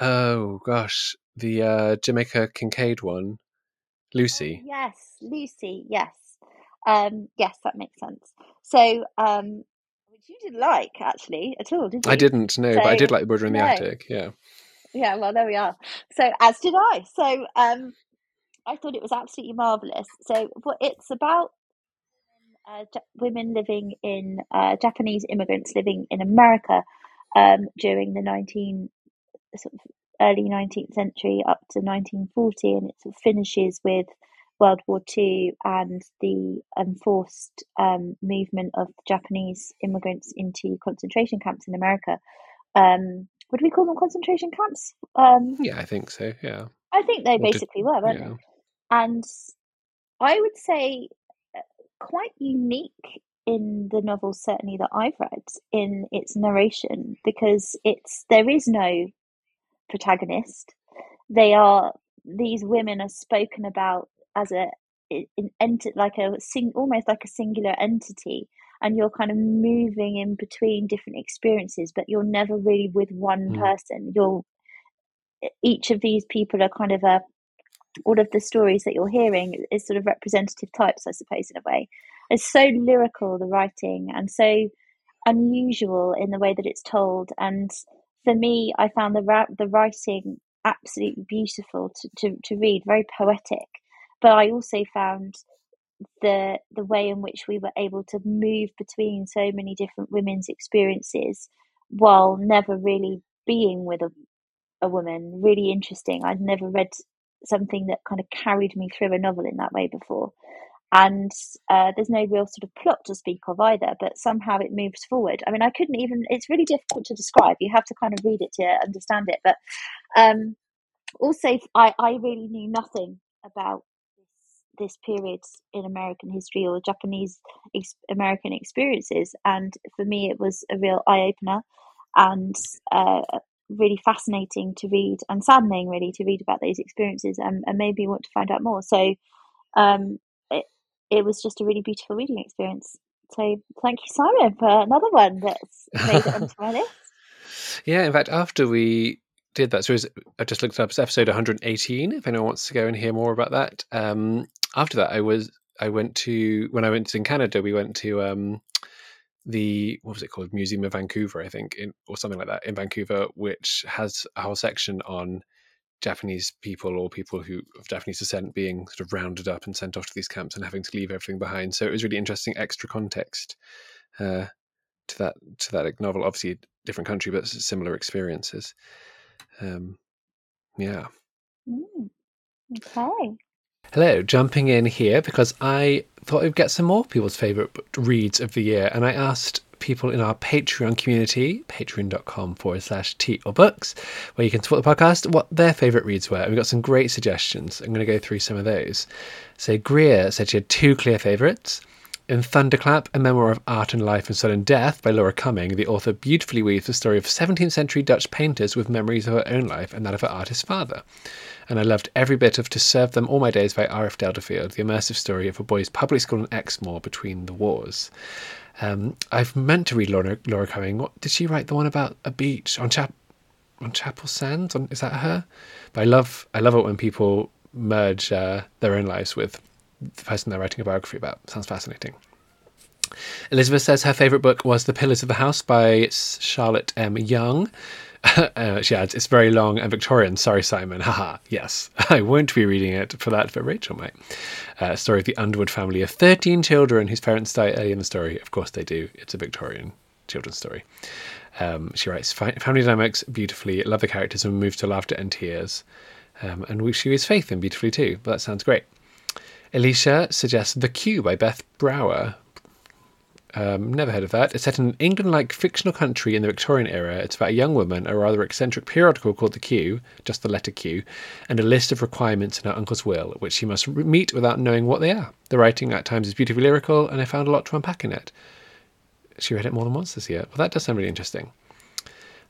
oh gosh the uh Jamaica Kincaid one, Lucy. yes, Lucy. Yes. Um, yes, that makes sense. So, um, which you didn't like actually at all, did you? I didn't know, but I did like the Buddha in the no. Attic. Yeah. Yeah, well, there we are. So, as did I. So, um, I thought it was absolutely marvelous. So, what it's about uh, women living in uh, Japanese immigrants living in America um, during the 19 sort of early 19th century up to 1940, and it sort of finishes with World War Two and the enforced um, movement of Japanese immigrants into concentration camps in America. Um, would we call them concentration camps? Um, Yeah, I think so. Yeah. I think they Or did- basically were, weren't yeah. they? And I would say uh, quite unique in the novels, certainly that I've read, in its narration because it's there is no protagonist. They are these women are spoken about as a in ent- like a sing almost like a singular entity and you're kind of moving in between different experiences but you're never really with one Mm. person you're each of these people are kind of a all of the stories that you're hearing is sort of representative types i suppose in a way. It's so lyrical the writing and so unusual in the way that it's told. And for me i found the ra- the writing absolutely beautiful to, to, to read very poetic. But i also found the the way in which we were able to move between so many different women's experiences while never really being with a, a woman really interesting. I'd never read something that kind of carried me through a novel in that way before. And uh, there's no real sort of plot to speak of either but somehow it moves forward. I mean i couldn't even it's really difficult to describe. You have to kind of read it to understand it. But um also i i really knew nothing about this period in american history or japanese ex- american experiences. And for me it was a real eye-opener. And uh really fascinating to read and saddening really to read about those experiences and, and made me want to find out more. So um it, it was just a really beautiful reading experience. So thank you simon for another one that's made it onto my list. Yeah, in fact, after we did that, was, I just looked up it's episode 118. If anyone wants to go and hear more about that, um, after that, I was I went to when I went to in Canada, we went to um, the what was it called Museum of Vancouver, I think, in, or something like that in Vancouver, which has a whole section on Japanese people or people who of Japanese descent being sort of rounded up and sent off to these camps and having to leave everything behind. So it was really interesting extra context uh, to that to that novel. Obviously, different country, but similar experiences. Um, yeah. Mm, okay Hello, jumping in here because I thought we'd get some more people's favourite reads of the year, and I asked people in our Patreon community, patreon.com forward slash tea or books, where you can support the podcast, what their favourite reads were. And we got some great suggestions. I'm going to go through some of those. So, Greer said she had two clear favourites. In Thunderclap, a memoir of art and life and sudden death by Laura Cumming, the author beautifully weaves the story of 17th century Dutch painters with memories of her own life and that of her artist father. And I loved every bit of To Serve Them All My Days by R.F. Delderfield, the immersive story of a boy's public school in Exmoor between the wars. Um, I've meant to read Laura, Laura Cumming. What did she write? The one about a beach on Chap on Chapel Sands? On, is that her? But I love I love it when people merge uh, their own lives with the person they're writing a biography about. Sounds fascinating. Elizabeth says her favourite book was The Pillars of the House by Charlotte M. Yonge. uh, she adds, It's very long and Victorian. Sorry, Simon. Haha. yes, I won't be reading it for that, but Rachel might. Uh, story of the Underwood family of 13 children whose parents die early in the story. Of course they do. It's a Victorian children's story. Um, she writes family dynamics beautifully, love the characters, and move to laughter and tears. Um, and we, she weaves faith in beautifully too. But that sounds great. Alicia suggests The Q by Beth Brower. Um, never heard of that. It's set in an England like fictional country in the Victorian era. It's about a young woman, a rather eccentric periodical called The Q, just the letter Q, and a list of requirements in her uncle's will, which she must meet without knowing what they are. The writing at times is beautifully lyrical, and I found a lot to unpack in it. She read it more than once this year. Well, that does sound really interesting.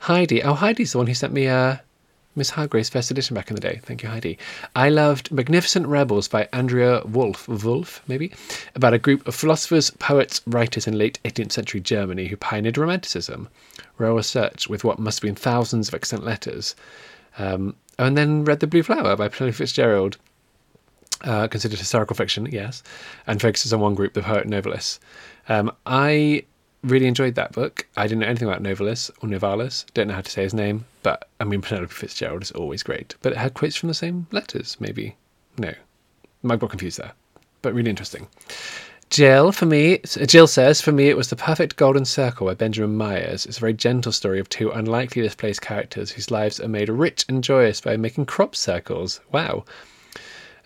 Heidi. Oh, Heidi's the one who sent me a. Miss Hargrave's first edition back in the day. Thank you, Heidi. I loved Magnificent Rebels by Andrea Wulf, Wolf, maybe, about a group of philosophers, poets, writers in late 18th century Germany who pioneered Romanticism. Royal Search with what must have been thousands of excellent letters. Um, and then read The Blue Flower by Penelope Fitzgerald. Uh, considered historical fiction, yes, and focuses on one group, the poet novelists. Um, I really enjoyed that book. I didn't know anything about Novalis or Novalis. Don't know how to say his name, but I mean Penelope Fitzgerald is always great. But it had quotes from the same letters, maybe. No, might got confused there, but really interesting. Jill, for me, Jill says, for me, it was the perfect golden circle by Benjamin Myers. It's a very gentle story of two unlikely displaced characters whose lives are made rich and joyous by making crop circles. Wow.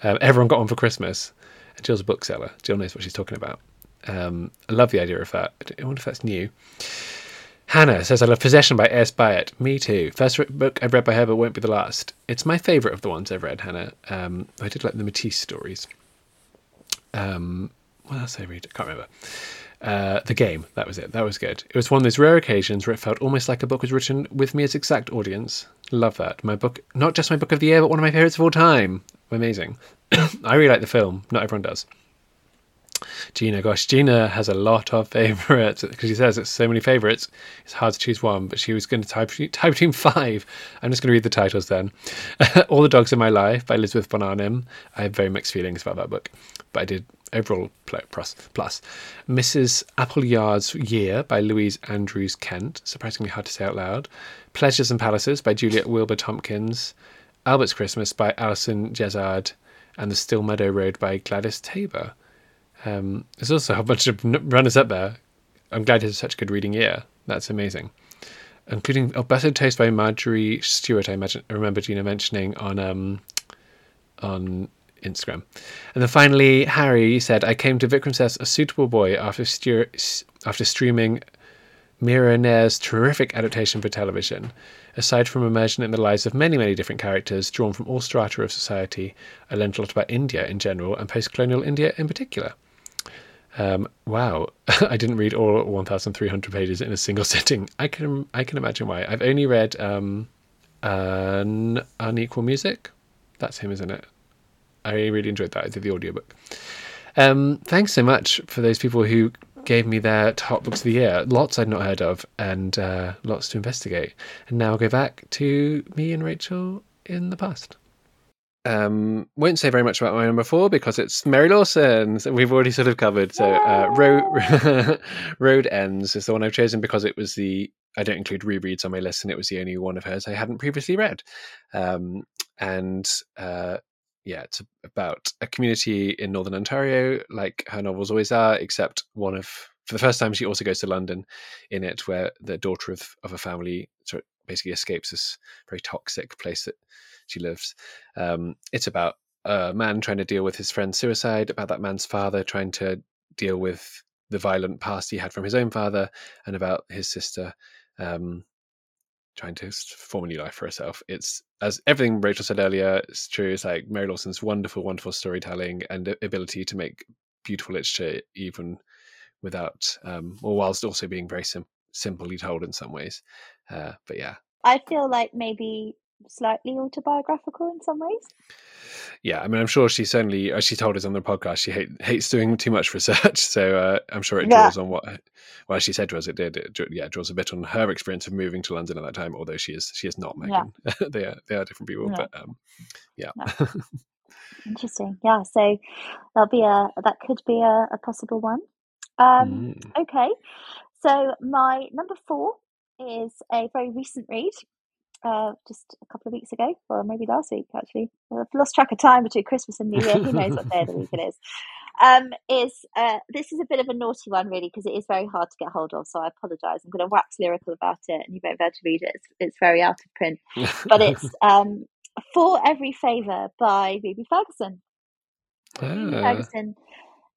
Um, everyone got one for Christmas. Jill's a bookseller. Jill knows what she's talking about. Um, I love the idea of that. I wonder if that's new. Hannah says, I love Possession by S. Byatt. Me too. First book I've read by her, but won't be the last. It's my favourite of the ones I've read, Hannah. Um, I did like the Matisse stories. Um, what else did I read? I can't remember. Uh, the game, that was it. That was good. It was one of those rare occasions where it felt almost like a book was written with me as exact audience. Love that. My book, not just my book of the year, but one of my favourites of all time. Amazing. I really like the film. Not everyone does. Gina, gosh, Gina has a lot of favorites because she says it's so many favorites. It's hard to choose one, but she was going to type, type between five. I'm just going to read the titles then. All the Dogs in My Life by Elizabeth von Arnim. I have very mixed feelings about that book, but I did overall plus. plus. Mrs. Appleyard's Year by Louise Andrews Kent. Surprisingly hard to say out loud. Pleasures and Palaces by Juliet Wilbor Tompkins. Albert's Christmas by Alison Jezard. And The Still Meadow Road by Gladys Taber. Um, there's also a bunch of runners up there. I'm glad it's such a good reading year. That's amazing. Including oh, Buttered Toast by Marjorie Stewart, I imagine I remember Gina mentioning on um, on Instagram. And then finally, Harry said, I came to Vikram Seth's A Suitable Boy after, after streaming Mira Nair's terrific adaptation for television. Aside from immersion in the lives of many, many different characters drawn from all strata of society, I learned a lot about India in general and post colonial India in particular. Um, wow, I didn't read all 1,300 pages in a single sitting. I can I can imagine why. I've only read um, an Unequal Music. That's him, isn't it? I really enjoyed that. I did the audiobook. Um, thanks so much for those people who gave me their top books of the year. Lots I'd not heard of, and uh, lots to investigate. And now I'll go back to me and Rachel in the past. Um, won't say very much about my number four because it's Mary Lawson. So we've already sort of covered. So uh, Road, Road Ends is the one I've chosen because it was the I don't include rereads on my list, and it was the only one of hers I hadn't previously read. Um, and uh, yeah, it's about a community in Northern Ontario, like her novels always are, except one of for the first time she also goes to London in it, where the daughter of, of a family sort of basically escapes this very toxic place that she lives. Um, it's about a man trying to deal with his friend's suicide, about that man's father trying to deal with the violent past he had from his own father, and about his sister um, trying to form a new life for herself. It's as everything Rachel said earlier, it's true. It's like Mary Lawson's wonderful, wonderful storytelling and ability to make beautiful literature, even without, um, or whilst also being very sim- simply told in some ways. Uh, but yeah, I feel like maybe slightly autobiographical in some ways. Yeah, I mean, I'm sure she certainly, as she told us on the podcast, she hate, hates doing too much research. So uh, I'm sure it draws yeah. on what, well, she said to us, it did. It, yeah, draws a bit on her experience of moving to London at that time. Although she is, she is not Megan. Yeah. they are, they are different people. Yeah. But um, yeah. Interesting. Yeah. So that'll be a that could be a, a possible one. Um, mm. Okay. So my number four is a very recent read uh, just a couple of weeks ago, or maybe last week actually. I've lost track of time between Christmas and New Year. Who knows what day of the week it is? Um, is uh, this is a bit of a naughty one, really, because it is very hard to get hold of. So I apologise. I'm going to wax lyrical about it, and you won't be able to read it. It's, it's very out of print, but it's um, "For Every Favour" by Ruby Ferguson. Ruby Ah. Ferguson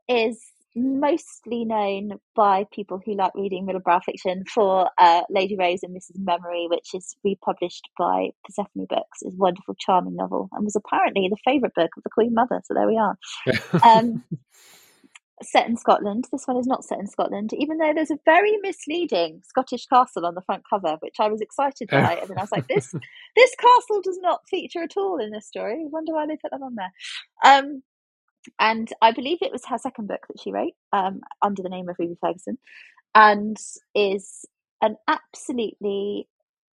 is mostly known by people who like reading middlebrow fiction for uh, Lady Rose and Mrs. Memory, which is republished by Persephone Books. is a wonderful, charming novel, and was apparently the favourite book of the Queen Mother. So there we are. Um, set in Scotland. This one is not set in Scotland, even though there's a very misleading Scottish castle on the front cover, which I was excited by. and then I was like, this this castle does not feature at all in this story. I wonder why they put that on there. Um, and I believe it was her second book that she wrote um, under the name of Ruby Ferguson, and is an absolutely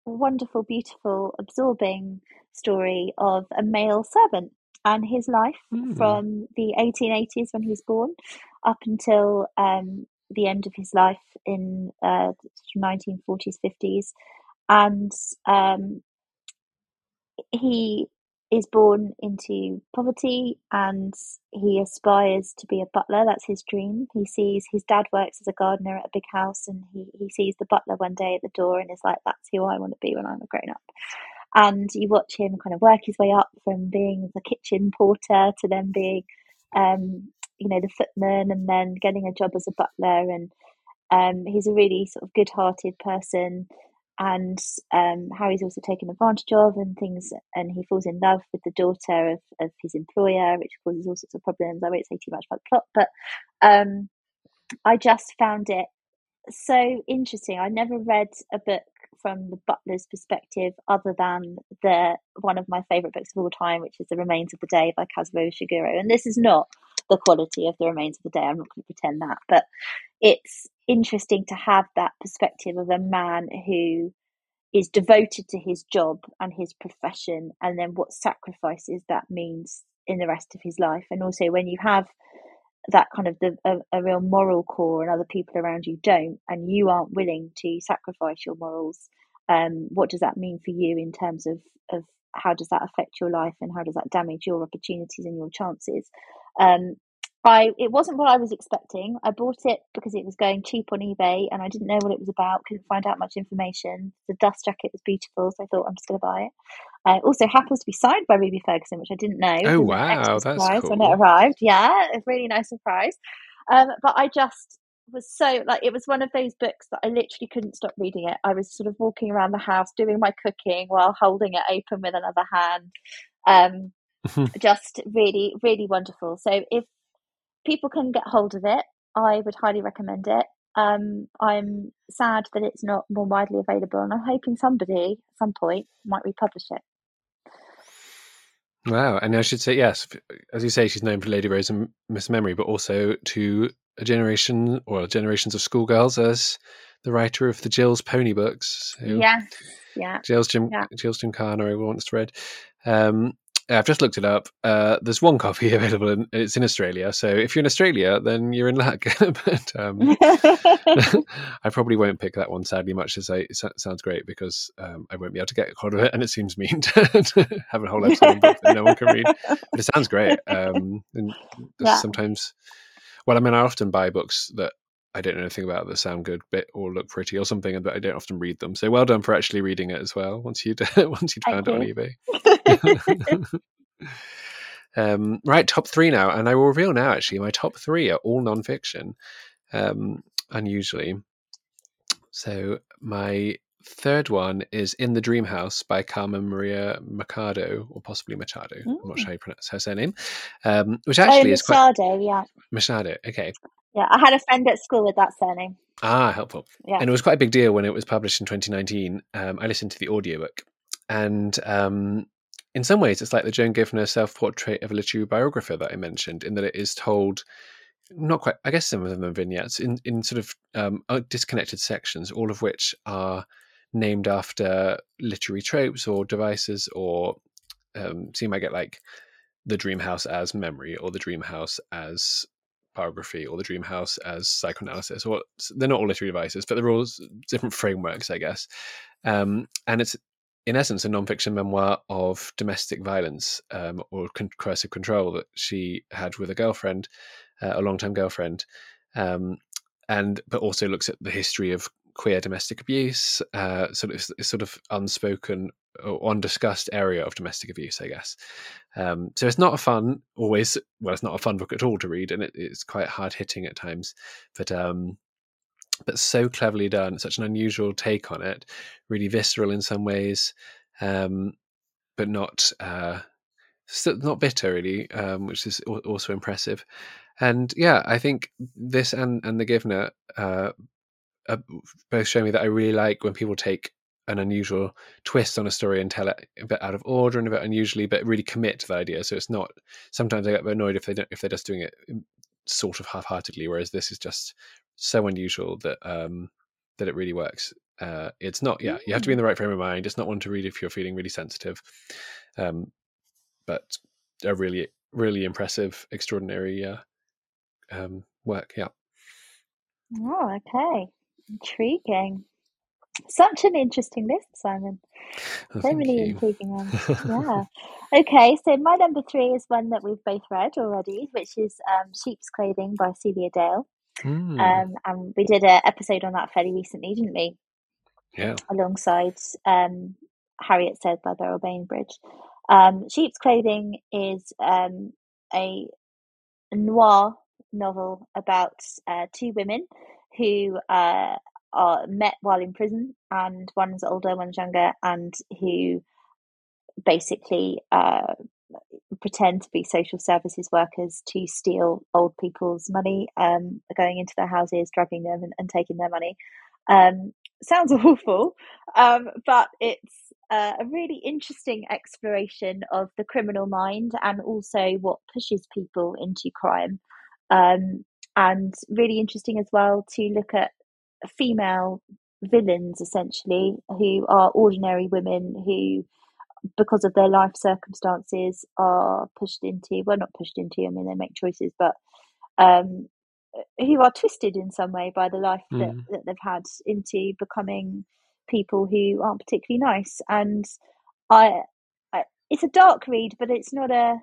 wonderful, beautiful, absorbing story of a male servant and his life Hmm. from the 1880s when he was born up until um, the end of his life in uh, 1940s, 50s. And um, he is born into poverty and he aspires to be a butler. That's his dream. He sees his dad works as a gardener at a big house and he, he sees the butler one day at the door and is like, that's who I want to be when I'm a grown up. And you watch him kind of work his way up from being the kitchen porter to then being, um, you know, the footman and then getting a job as a butler. And um, he's a really sort of good hearted person and um, he's also taken advantage of and things, and he falls in love with the daughter of, of his employer, which causes all sorts of problems. I won't say too much about the plot, but um, I just found it so interesting. I never read a book from the butler's perspective other than the one of my favourite books of all time, which is The Remains of the Day by Kazuo Ishiguro. And this is not the quality of The Remains of the Day. I'm not going to pretend that, but it's interesting to have that perspective of a man who is devoted to his job and his profession and then what sacrifices that means in the rest of his life and also when you have that kind of the a, a real moral core and other people around you don't and you aren't willing to sacrifice your morals um what does that mean for you in terms of of how does that affect your life and how does that damage your opportunities and your chances um I it wasn't what I was expecting. I bought it because it was going cheap on eBay and I didn't know what it was about, couldn't find out much information. The dust jacket was beautiful, so I thought I'm just going to buy it. Uh, it also happens to be signed by Ruby Ferguson, which I didn't know. Oh, was an extra wow, that's surprise when it arrived. Yeah, a really nice surprise. Um, but I just was so like it was one of those books that I literally couldn't stop reading it. I was sort of walking around the house doing my cooking while holding it open with another hand. Um, just really, really wonderful. So if people can get hold of it, I would highly recommend it. Um, I'm sad that it's not more widely available, and I'm hoping somebody at some point might republish it. Wow, and I should say yes, as you say, she's known for Lady Rose and Miss Memory, but also to a generation or generations of schoolgirls as the writer of the Jill's Pony books. So Yes, yeah, Jill's Jim Yeah. Jill's Gymkhana, everyone once read. Um, I've just looked it up. Uh, there's one copy available, and it's in Australia. So if you're in Australia, then you're in luck. but um, I probably won't pick that one, sadly, much as I, it sounds great because um, I won't be able to get hold of it, and it seems mean to, have a whole episode that no one can read. But it sounds great. Um, and Yeah. sometimes, well, I mean, I often buy books that I don't know anything about that sound good, bit or look pretty or something, but I don't often read them. So well done for actually reading it as well. Once you'd once you'd found it on eBay. um, right, top three now, and I will reveal now. Actually, my top three are all non-fiction, um, unusually. So my third one is "In the Dream House" by Carmen Maria Machado, or possibly Machado. I'm not Mm. sure how you pronounce her surname, um, which oh, actually is quite Machado, yeah, Machado. Okay, yeah. I had a friend at school with that surname. ah, helpful. Yeah, and it was quite a big deal when it was published in 2019. Um, I listened to the audiobook, and um, in some ways, it's like the Joan Givner self-portrait of a literary biographer that I mentioned, in that it is told not quite. I guess some of them are vignettes in in sort of um, uh, disconnected sections, all of which are named after literary tropes or devices, or um, so you might get like the dream house as memory, or the dream house as biography or the dream house as psychoanalysis or they're not all literary devices but they're all different frameworks i guess um, and it's in essence, a non-fiction memoir of domestic violence um, or con- coercive control that she had with a girlfriend, uh, a long-term girlfriend, um, and but also looks at the history of queer domestic abuse, uh, sort of sort of unspoken or undiscussed area of domestic abuse, I guess. Um, so it's not a fun, always well, it's not a fun book at all to read, and it, it's quite hard hitting at times, but um, but so cleverly done, such an unusual take on it, really visceral in some ways, um, but not uh, not bitter really, um, which is also impressive. And yeah, I think this and and the Giver uh, uh, both show me that I really like when people take an unusual twist on a story and tell it a bit out of order and a bit unusually, but really commit to the idea. So it's not. Sometimes I get annoyed if they don't if they're just doing it sort of half-heartedly, whereas this is just so unusual that um, that it really works. Uh, it's not, yeah, you have to be in the right frame of mind. It's not one to read if you're feeling really sensitive, um, but a really, really impressive, extraordinary uh, um, work. Yeah. Oh, okay, intriguing. Such an interesting list, Simon. Oh, So many you. intriguing ones. Yeah. Okay, so my number three is one that we've both read already, which is um, Sheep's Clothing by Celia Dale. Mm, Um, and we did an episode on that fairly recently, didn't we? yeah. Alongside um, Harriet Said by Beryl Bainbridge. Um, Sheep's Clothing is um, a noir novel about uh, two women who uh, are met while in prison, and one's older, one's younger, and who basically uh, pretend to be social services workers to steal old people's money, um, going into their houses, drugging them, and, and taking their money. Um, sounds awful, um, but it's uh, a really interesting exploration of the criminal mind and also what pushes people into crime. Um, and really interesting as well to look at female villains essentially who are ordinary women who because of their life circumstances are pushed into well not pushed into i mean they make choices but um who are twisted in some way by the life that, Mm. that they've had into becoming people who aren't particularly nice and i, I it's a dark read but it's not a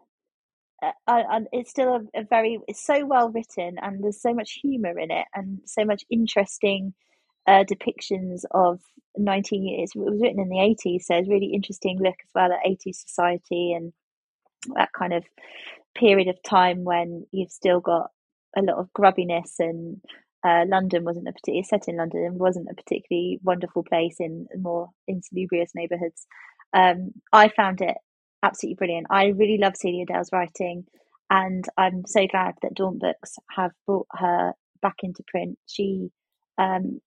it's still a, a very it's so well written and there's so much humor in it and so much interesting uh, depictions of 19 years it was written in the 80s so it's really interesting look as well at 80s society and that kind of period of time when you've still got a lot of grubbiness and uh, London wasn't a particularly set in London and wasn't a particularly wonderful place in more insalubrious neighborhoods. Um, I found it absolutely brilliant. I really love Celia Dale's writing, and I'm so glad that Daunt Books have brought her back into print. She um,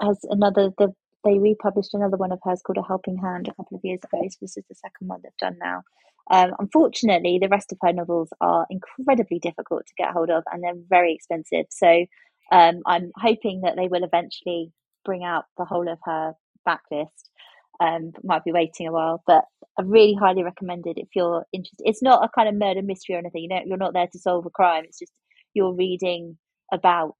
has another. The, they republished another one of hers called A Helping Hand a couple of years ago. So this is the second one they've done now. Um, unfortunately, the rest of her novels are incredibly difficult to get hold of, and they're very expensive. So um, I'm hoping that they will eventually bring out the whole of her backlist. Um, might be waiting a while, but I really highly recommend it if you're interested. It's not a kind of murder mystery or anything. You know, you're not there to solve a crime. It's just you're reading about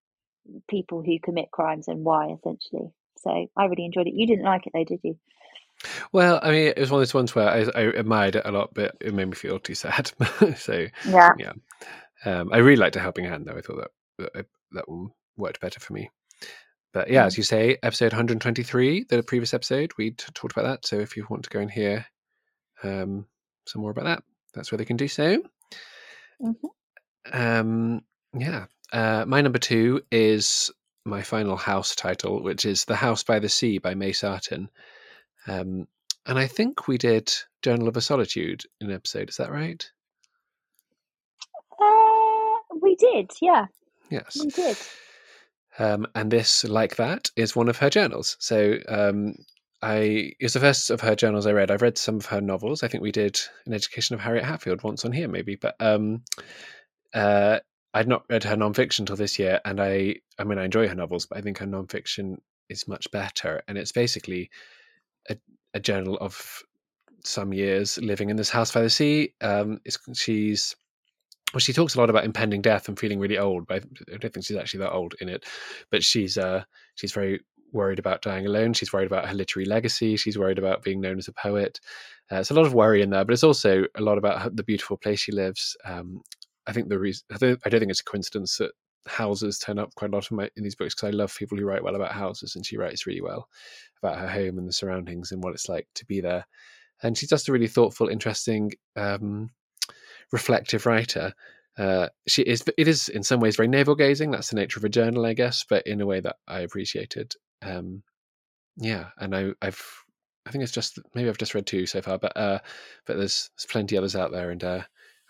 people who commit crimes and why, essentially. So I really enjoyed it. You didn't like it though, did you? Well, I mean, it was one of those ones where I, I admired it a lot, but it made me feel too sad. so Yeah. yeah, um, I really liked a helping hand, though. I thought that that, that one worked better for me. But yeah, Mm. as you say, episode 123, the previous episode, we talked about that. So if you want to go and hear um, some more about that, that's where they can do so. Mhm. Um, yeah, uh, my number two is my final house title, which is The House by the Sea by May Sarton. Um, and I think we did Journal of a Solitude in an episode. Is that right? Uh, we did, yeah, Yes. we did. Um, and this, like that, is one of her journals. So um, I it's the first of her journals I read. I've read some of her novels. I think we did an education of Harriet Hatfield once on here, maybe. But um, uh, I'd not read her nonfiction till this year, and I I mean I enjoy her novels, but I think her nonfiction is much better. And it's basically a, a journal of some years living in this house by the sea. Um, she's well, she talks a lot about impending death and feeling really old, but I don't think she's actually that old in it. But she's uh, she's very worried about dying alone. She's worried about her literary legacy. She's worried about being known as a poet. Uh, it's a lot of worry in there, but it's also a lot about the beautiful place she lives. Um, I think the reason I don't, I don't think it's a coincidence that houses turn up quite a lot in, my, in these books because I love people who write well about houses, and she writes really well about her home and the surroundings and what it's like to be there. And she's just a really thoughtful, interesting, um, reflective writer. Uh, she is. It is in some ways very navel gazing. That's the nature of a journal, I guess, but in a way that I appreciated. Um, yeah, and I, I've. I think it's just maybe I've just read two so far, but uh, but there's there's plenty others out there, and uh,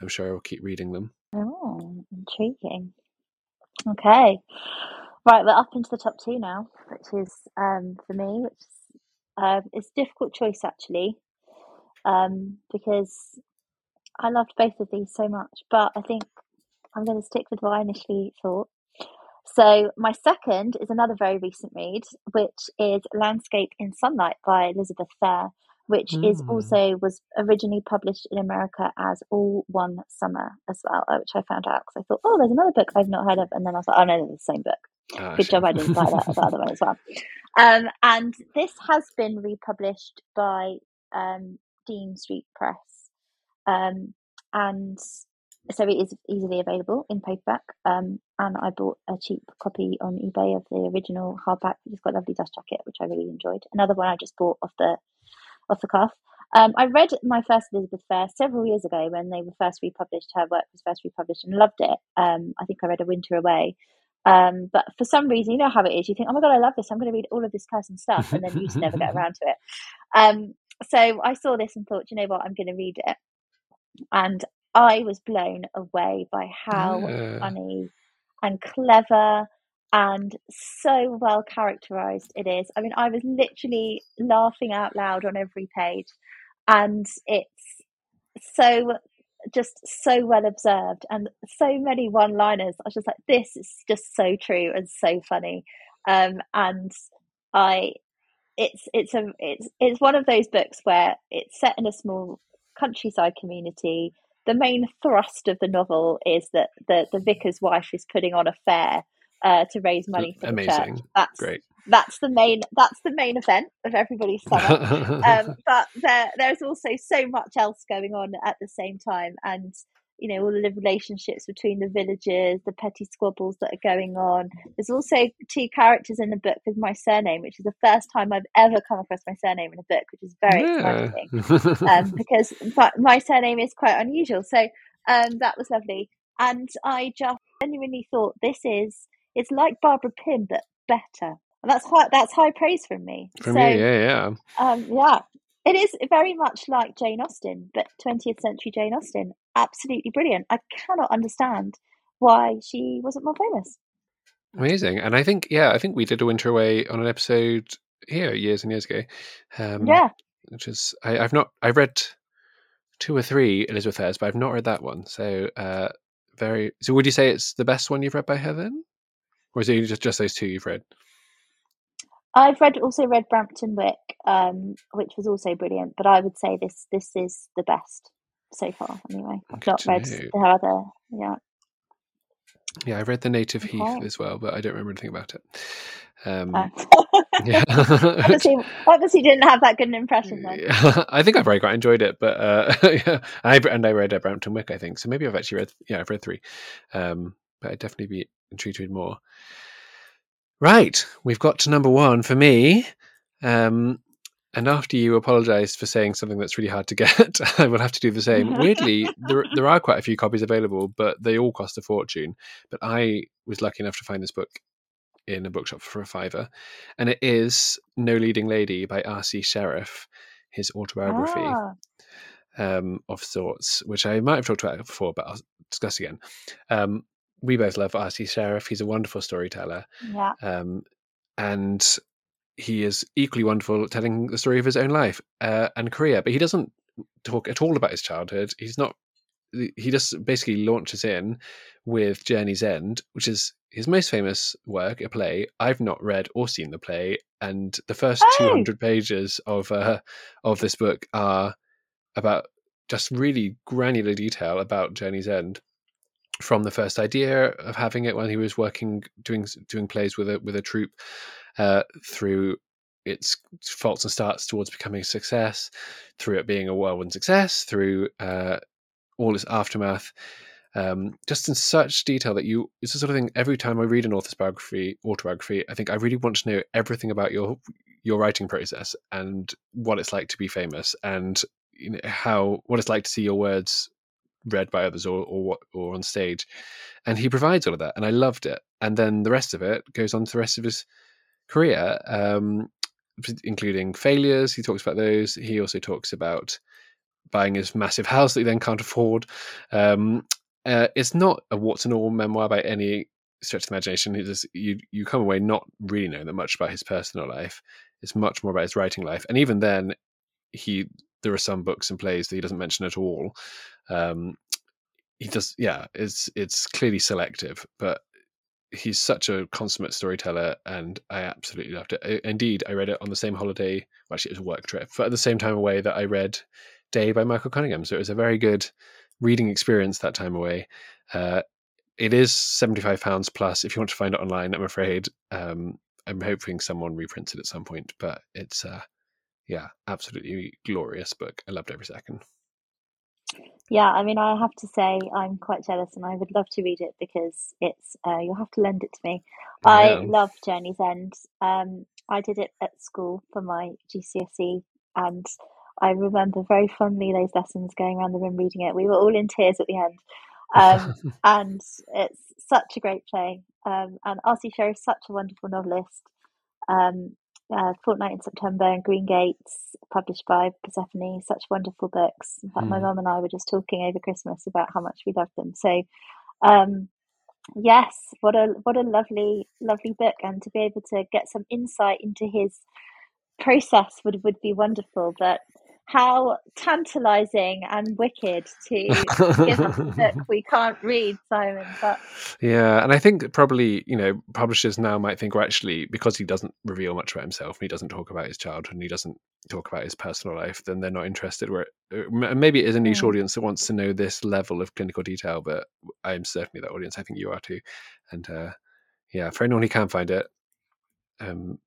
I'm sure I will keep reading them. Oh, intriguing. Okay. Right, we're up into the top two now, which is um, for me, which is, uh, it's a difficult choice actually, um, because I loved both of these so much, but I think I'm going to stick with what I initially thought. So my second is another very recent read, which is Landscape in Sunlight by Elizabeth Fair, which mm. is hmm. also was originally published in America as All One Summer as well, uh, which I found out because I thought, oh, there's another book I've not heard of, and then I was like, oh no, they're the same book. Oh, Good job I didn't buy that, the other one as well. Um, and this has been republished by um, Dean Street Press, um, and so it is easily available in paperback. Um, and I bought a cheap copy on eBay of the original hardback, which has got a lovely dust jacket, which I really enjoyed. Another one I just bought off the off the cuff. Um, I read my first Elizabeth Fair several years ago when they were first republished. Her work was first republished and loved it. Um, I think I read A Winter Away. Um, but for some reason, you know how it is. You think, oh my God, I love this. I'm going to read all of this person's stuff. And then you just never get around to it. Um, so I saw this and thought, you know what, I'm going to read it. And I was blown away by how yeah. funny and clever and so well characterized it is. I mean, I was literally laughing out loud on every page, and it's so just so well observed and so many one liners. I was just like, this is just so true and so funny. Um, and I, it's it's a it's it's one of those books where it's set in a small countryside community. The main thrust of the novel is that the the vicar's wife is putting on a fair uh, to raise money for Amazing. the church. That's great. That's the main. That's the main event of everybody's summer. um, but there, there's also so much else going on at the same time, and you know all the relationships between the villagers, the petty squabbles that are going on. There's also two characters in the book with my surname, which is the first time I've ever come across my surname in a book, which is very yeah. exciting um, because my surname is quite unusual. So um, that was lovely, and I just genuinely thought this is it's like Barbara Pym, but better. And that's high, that's high praise from me. From so, me, yeah, yeah. Um, yeah. It is very much like Jane Austen, but 20th century Jane Austen. Absolutely brilliant. I cannot understand why she wasn't more famous. Amazing. And I think, yeah, I think we did a winter away on an episode here years and years ago. Um, yeah. Which is, I, have not, I've read two or three Elizabeth Fairs, but I've not read that one. So, uh, very, so would you say it's the best one you've read by her then? Or is it just just those two you've read? I've read also read Bramton Wick, um, which was also brilliant. But I would say this this is the best so far. Anyway, I've not read the other. Yeah. Yeah, I read the Native okay. Heath as well, but I don't remember anything about it. Um, uh. yeah, obviously, obviously didn't have that good an impression then. Yeah. I think I very quite enjoyed it, but uh, yeah, I and I read uh, Bramton Wick, I think. So maybe I've actually read. Yeah, I've read three, um, but I'd definitely be to more. Right, we've got to number one for me. Um, and after you apologised for saying something that's really hard to get, I will have to do the same. Weirdly, there, there are quite a few copies available, but they all cost a fortune. But I was lucky enough to find this book in a bookshop for a fiver. And it is No Leading Lady by R.C. Sherriff, his autobiography ah. um, of sorts, which I might have talked about before, but I'll discuss again. Um, we both love R.C. Sherriff. He's a wonderful storyteller. Yeah. Um, and he is equally wonderful at telling the story of his own life uh, and career. But he doesn't talk at all about his childhood. He's not. He just basically launches in with Journey's End, which is his most famous work, a play. I've not read or seen the play, and the first oh. 200 pages of uh, of this book are about just really granular detail about Journey's End from the first idea of having it when he was working doing doing plays with a with a troupe uh, through its faults and starts towards becoming a success, through it being a whirlwind success, through uh, all its aftermath. Um, just in such detail that you it's the sort of thing every time I read an author's biography autobiography I think I really want to know everything about your your writing process and what it's like to be famous and you know, how what it's like to see your words read by others or or or on stage and he provides all of that and I loved it and then the rest of it goes on to the rest of his career um, including failures he talks about those he also talks about buying his massive house that he then can't afford um, uh, it's not a what's and all memoir by any stretch of the imagination. You you come away not really knowing that much about his personal life. It's much more about his writing life, and even then, he there are some books and plays that he doesn't mention at all. Um, he does, yeah. It's it's clearly selective, but he's such a consummate storyteller, and I absolutely loved it. I, indeed, I read it on the same holiday. Well, actually, it was a work trip, but at the same time away that I read Day by Michael Cunningham. So it was a very good reading experience that time away. Uh, it is seventy five pounds plus if you want to find it online. I'm afraid. Um, I'm hoping someone reprints it at some point, but it's uh, yeah, absolutely glorious book. I loved every second. Yeah, I mean, I have to say I'm quite jealous, and I would love to read it because it's. Uh, you'll have to lend it to me. Yeah. I love Journey's End. Um, I did it at school for my GCSE, and I remember very fondly those lessons going around the room reading it. We were all in tears at the end. Um, and it's such a great play. Um, and R.C. Sherriff is such a wonderful novelist. Um, uh, Fortnight in September and Greengates, published by Persephone, such wonderful books. In fact, mm. my hmm. mum and I were just talking over Christmas about how much we loved them. So, um, yes, what a what a lovely lovely book, and to be able to get some insight into his process would would be wonderful. But how tantalizing and wicked to give us a book we can't read, Simon. But yeah, and I think probably you know publishers now might think, well, actually, because he doesn't reveal much about himself, and he doesn't talk about his childhood, and he doesn't talk about his personal life, then they're not interested. Where maybe it is a niche mm. audience that wants to know this level of clinical detail, but I'm certainly that audience. I think you are too, and uh, yeah, for anyone who can find it, um,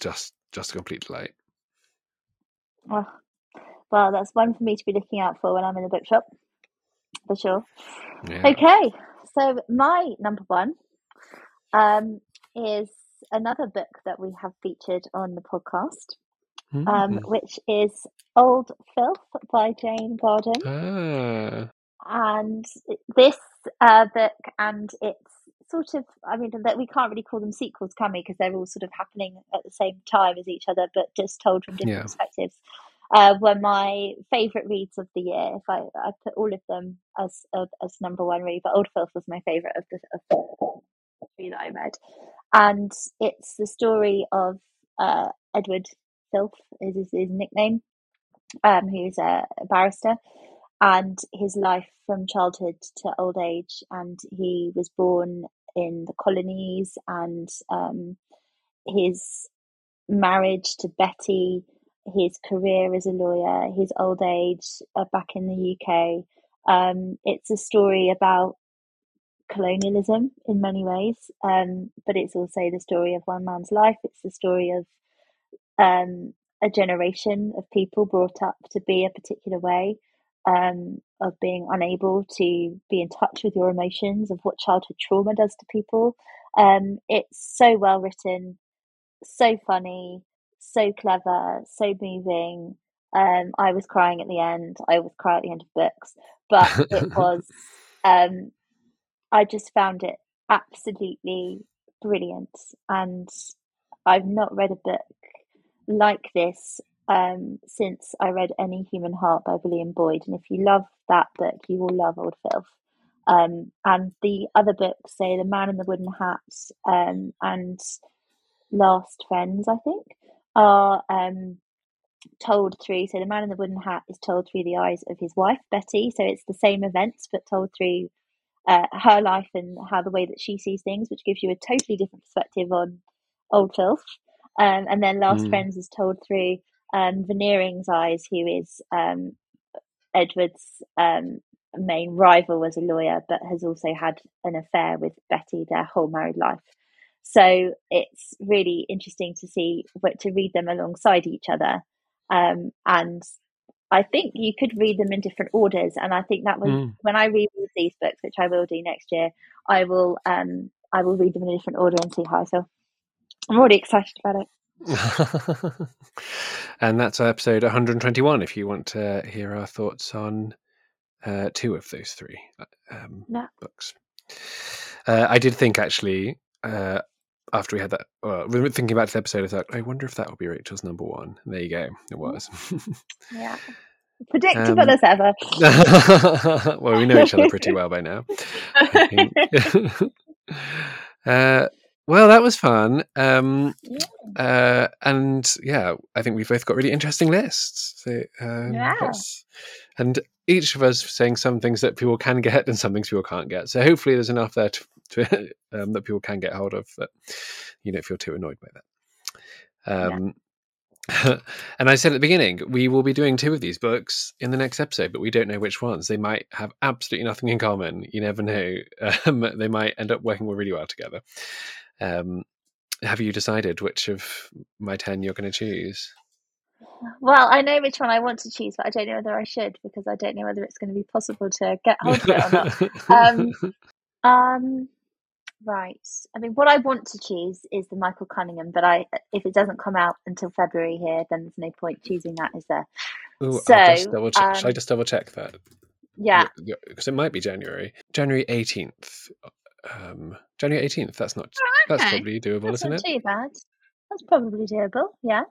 just just a complete delight. Oh, well, that's one for me to be looking out for when I'm in the bookshop, for sure. Yeah. Okay, so my number one um, is another book that we have featured on the podcast, mm. um, which is Old Filth by Jane Gardam. Ah. And this uh, book and it's sort of i mean that we can't really call them sequels can we because they're all sort of happening at the same time as each other but just told from different yeah. perspectives uh, were my favourite reads of the year. If I, I put all of them as uh, as number one read, but Old Filth was my favourite of the of the three that I read, and it's the story of uh, Edward Filth is his, his nickname, um, who's a, a barrister, and his life from childhood to old age, and he was born in the colonies, and um, his marriage to Betty his career as a lawyer, his old age uh, back in the UK. Um, it's a story about colonialism in many ways, um, but it's also the story of one man's life. It's the story of um, a generation of people brought up to be a particular way, um, of being unable to be in touch with your emotions, of what childhood trauma does to people. Um, it's so well written, so funny so clever, so moving. Um, I was crying at the end. I always cry at the end of books, but it was. Um, I just found it absolutely brilliant, and I've not read a book like this um, since I read Any Human Heart by William Boyd. And if you love that book, you will love Old Filth. Um, and the other books, say The Man in the Wooden Hat um, and Last Friends, I think, are um, told through. So the man in the wooden hat is told through the eyes of his wife Betty. So it's the same events but told through uh, her life and how the way that she sees things, which gives you a totally different perspective on Old Filth. Um, and then Last mm. Friends is told through um, Veneering's eyes, who is um, Edward's um, main rival as a lawyer, but has also had an affair with Betty their whole married life. So it's really interesting to see what to read them alongside each other. Um, and I think you could read them in different orders. And I think that was Mm. when I read these books, which I will do next year, I will um I will read them in a different order and see how I feel. I'm already excited about it. and that's episode 121 if you want to hear our thoughts on uh, two of those three um, Yeah. books. Uh, I did think actually, uh, after we had that, we were thinking back to the episode, I thought, I wonder if that will be Rachel's number one. And there you go, it was. Yeah. Predictable Um, as ever. well, we know each other pretty well by now. Uh, well, that was fun. Um, Yeah. uh, and yeah, I think we've both got really interesting lists. So, um, Yeah. and each of us saying some things that people can get and some things people can't get. So hopefully, there's enough there to, to um, that people can get hold of that you don't feel too annoyed by that. Yeah. Um, and I said at the beginning, we will be doing two of these books in the next episode, but we don't know which ones. They might have absolutely nothing in common. You never know. Um, they might end up working really well together. Um, have you decided which of my 10 you're going to choose? Well, I know which one I want to choose, but I don't know whether I should because I don't know whether it's going to be possible to get hold of it or not. Um, Um, right. I mean, what I want to choose is the Michael Cunningham, but I, if it doesn't come out until February here, then there's no point choosing that, is there? Ooh, I'll just So, double check. Shall I um, just double check that? Yeah. Because it might be January. January 18th. Um, January 18th. That's not, that's okay. probably doable, That's isn't it? too bad. That's probably doable. Yeah.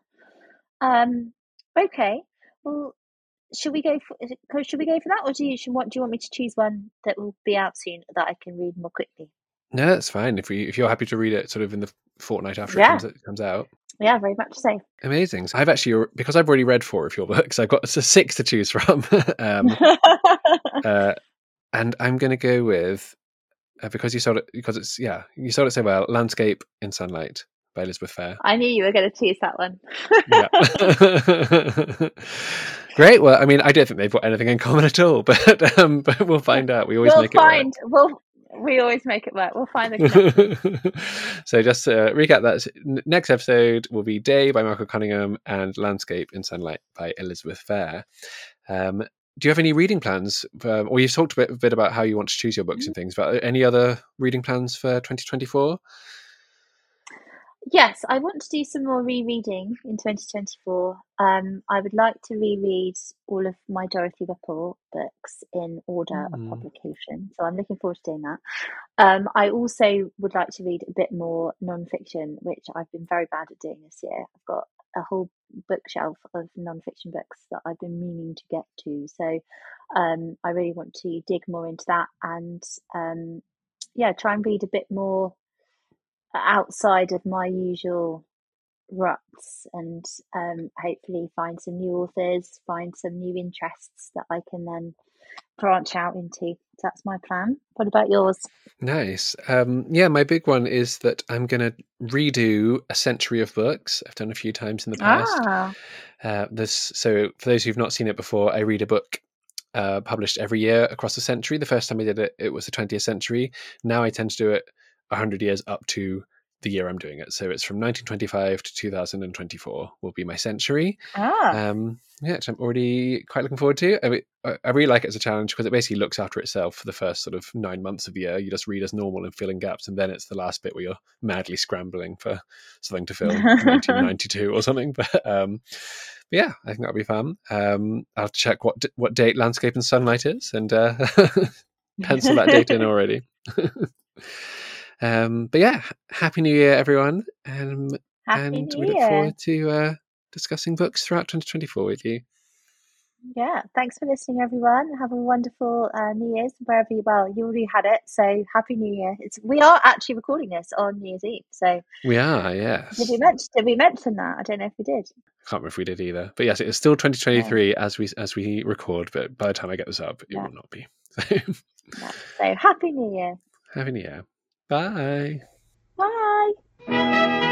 Um. Okay. Well, should we go for? is it- co- Should we go for that, or do you should, what? Do you want me to choose one that will be out soon that I can read more quickly? No, that's fine. If we if you're happy to read it sort of in the fortnight after it comes, it comes out. Yeah, very much so. Amazing. So I've actually because I've already read four of your books. I've got six to choose from, um, uh, and I'm going to go with uh, because you sold it because it's yeah you sold it so well. Landscape in Sunlight by Elizabeth Fair. I knew you were going to choose that one. Yeah. Great. Well, I mean, I don't think they've got anything in common at all, but um, but we'll find out. We always we'll make it work. find. We'll. We always make it work. We'll find the so just to recap that next episode will be day by michael cunningham and landscape in sunlight by elizabeth fair um, do you have any reading plans um, or you've talked a bit, a bit about how you want to choose your books and things but any other reading plans for 2024 Yes, I want to do some more rereading in 2024. Um, I would like to reread all of my Dorothy Whipple books in order Mm. of publication. So I'm looking forward to doing that. Um, I also would like to read a bit more non-fiction, which I've been very bad at doing this year. I've got a whole bookshelf of non-fiction books that I've been meaning to get to. So um, I really want to dig more into that and um, yeah, try and read a bit more outside of my usual ruts and um, hopefully find some new authors, find some new interests that I can then branch out into. That's my plan. What about yours? nice um, yeah my big one is that i'm going to redo a century of books i've done a few times in the past Ah, Uh, this so for those who've not seen it before, I read a book uh, published every year across a century. The first time I did it, it was the 20th century. Now I tend to do it 100 years up to the year I'm doing it. So it's from 1925 to 2024 will be my century. ah, Um, yeah, which I'm already quite looking forward to. I, mean, I I really like it as a challenge because it basically looks after itself for the first sort of nine months of the year. You just read as normal and fill in gaps, and then it's the last bit where you're madly scrambling for something to fill, 1992 or something. But, um, but yeah, I think that'll be fun. Um, I'll check what d- what date Landscape and Sunlight is, and uh, pencil that date in already. Um, but yeah, happy New Year, everyone, um, and New we look Year. forward to uh, discussing books throughout 2024 with you. Yeah, thanks for listening, everyone. Have a wonderful uh, New Year's wherever you. Well, you already had it, so happy New Year. It's we are actually recording this on New Year's Eve. So We are, yes. did we mention? Did we mention that? I don't know if we did. I can't remember if we did either. But yes, it's still 2023 as we as we record. But by the time I get this up, it Yeah. will not be. Yeah. So happy New Year. Happy New Year. Bye. Bye.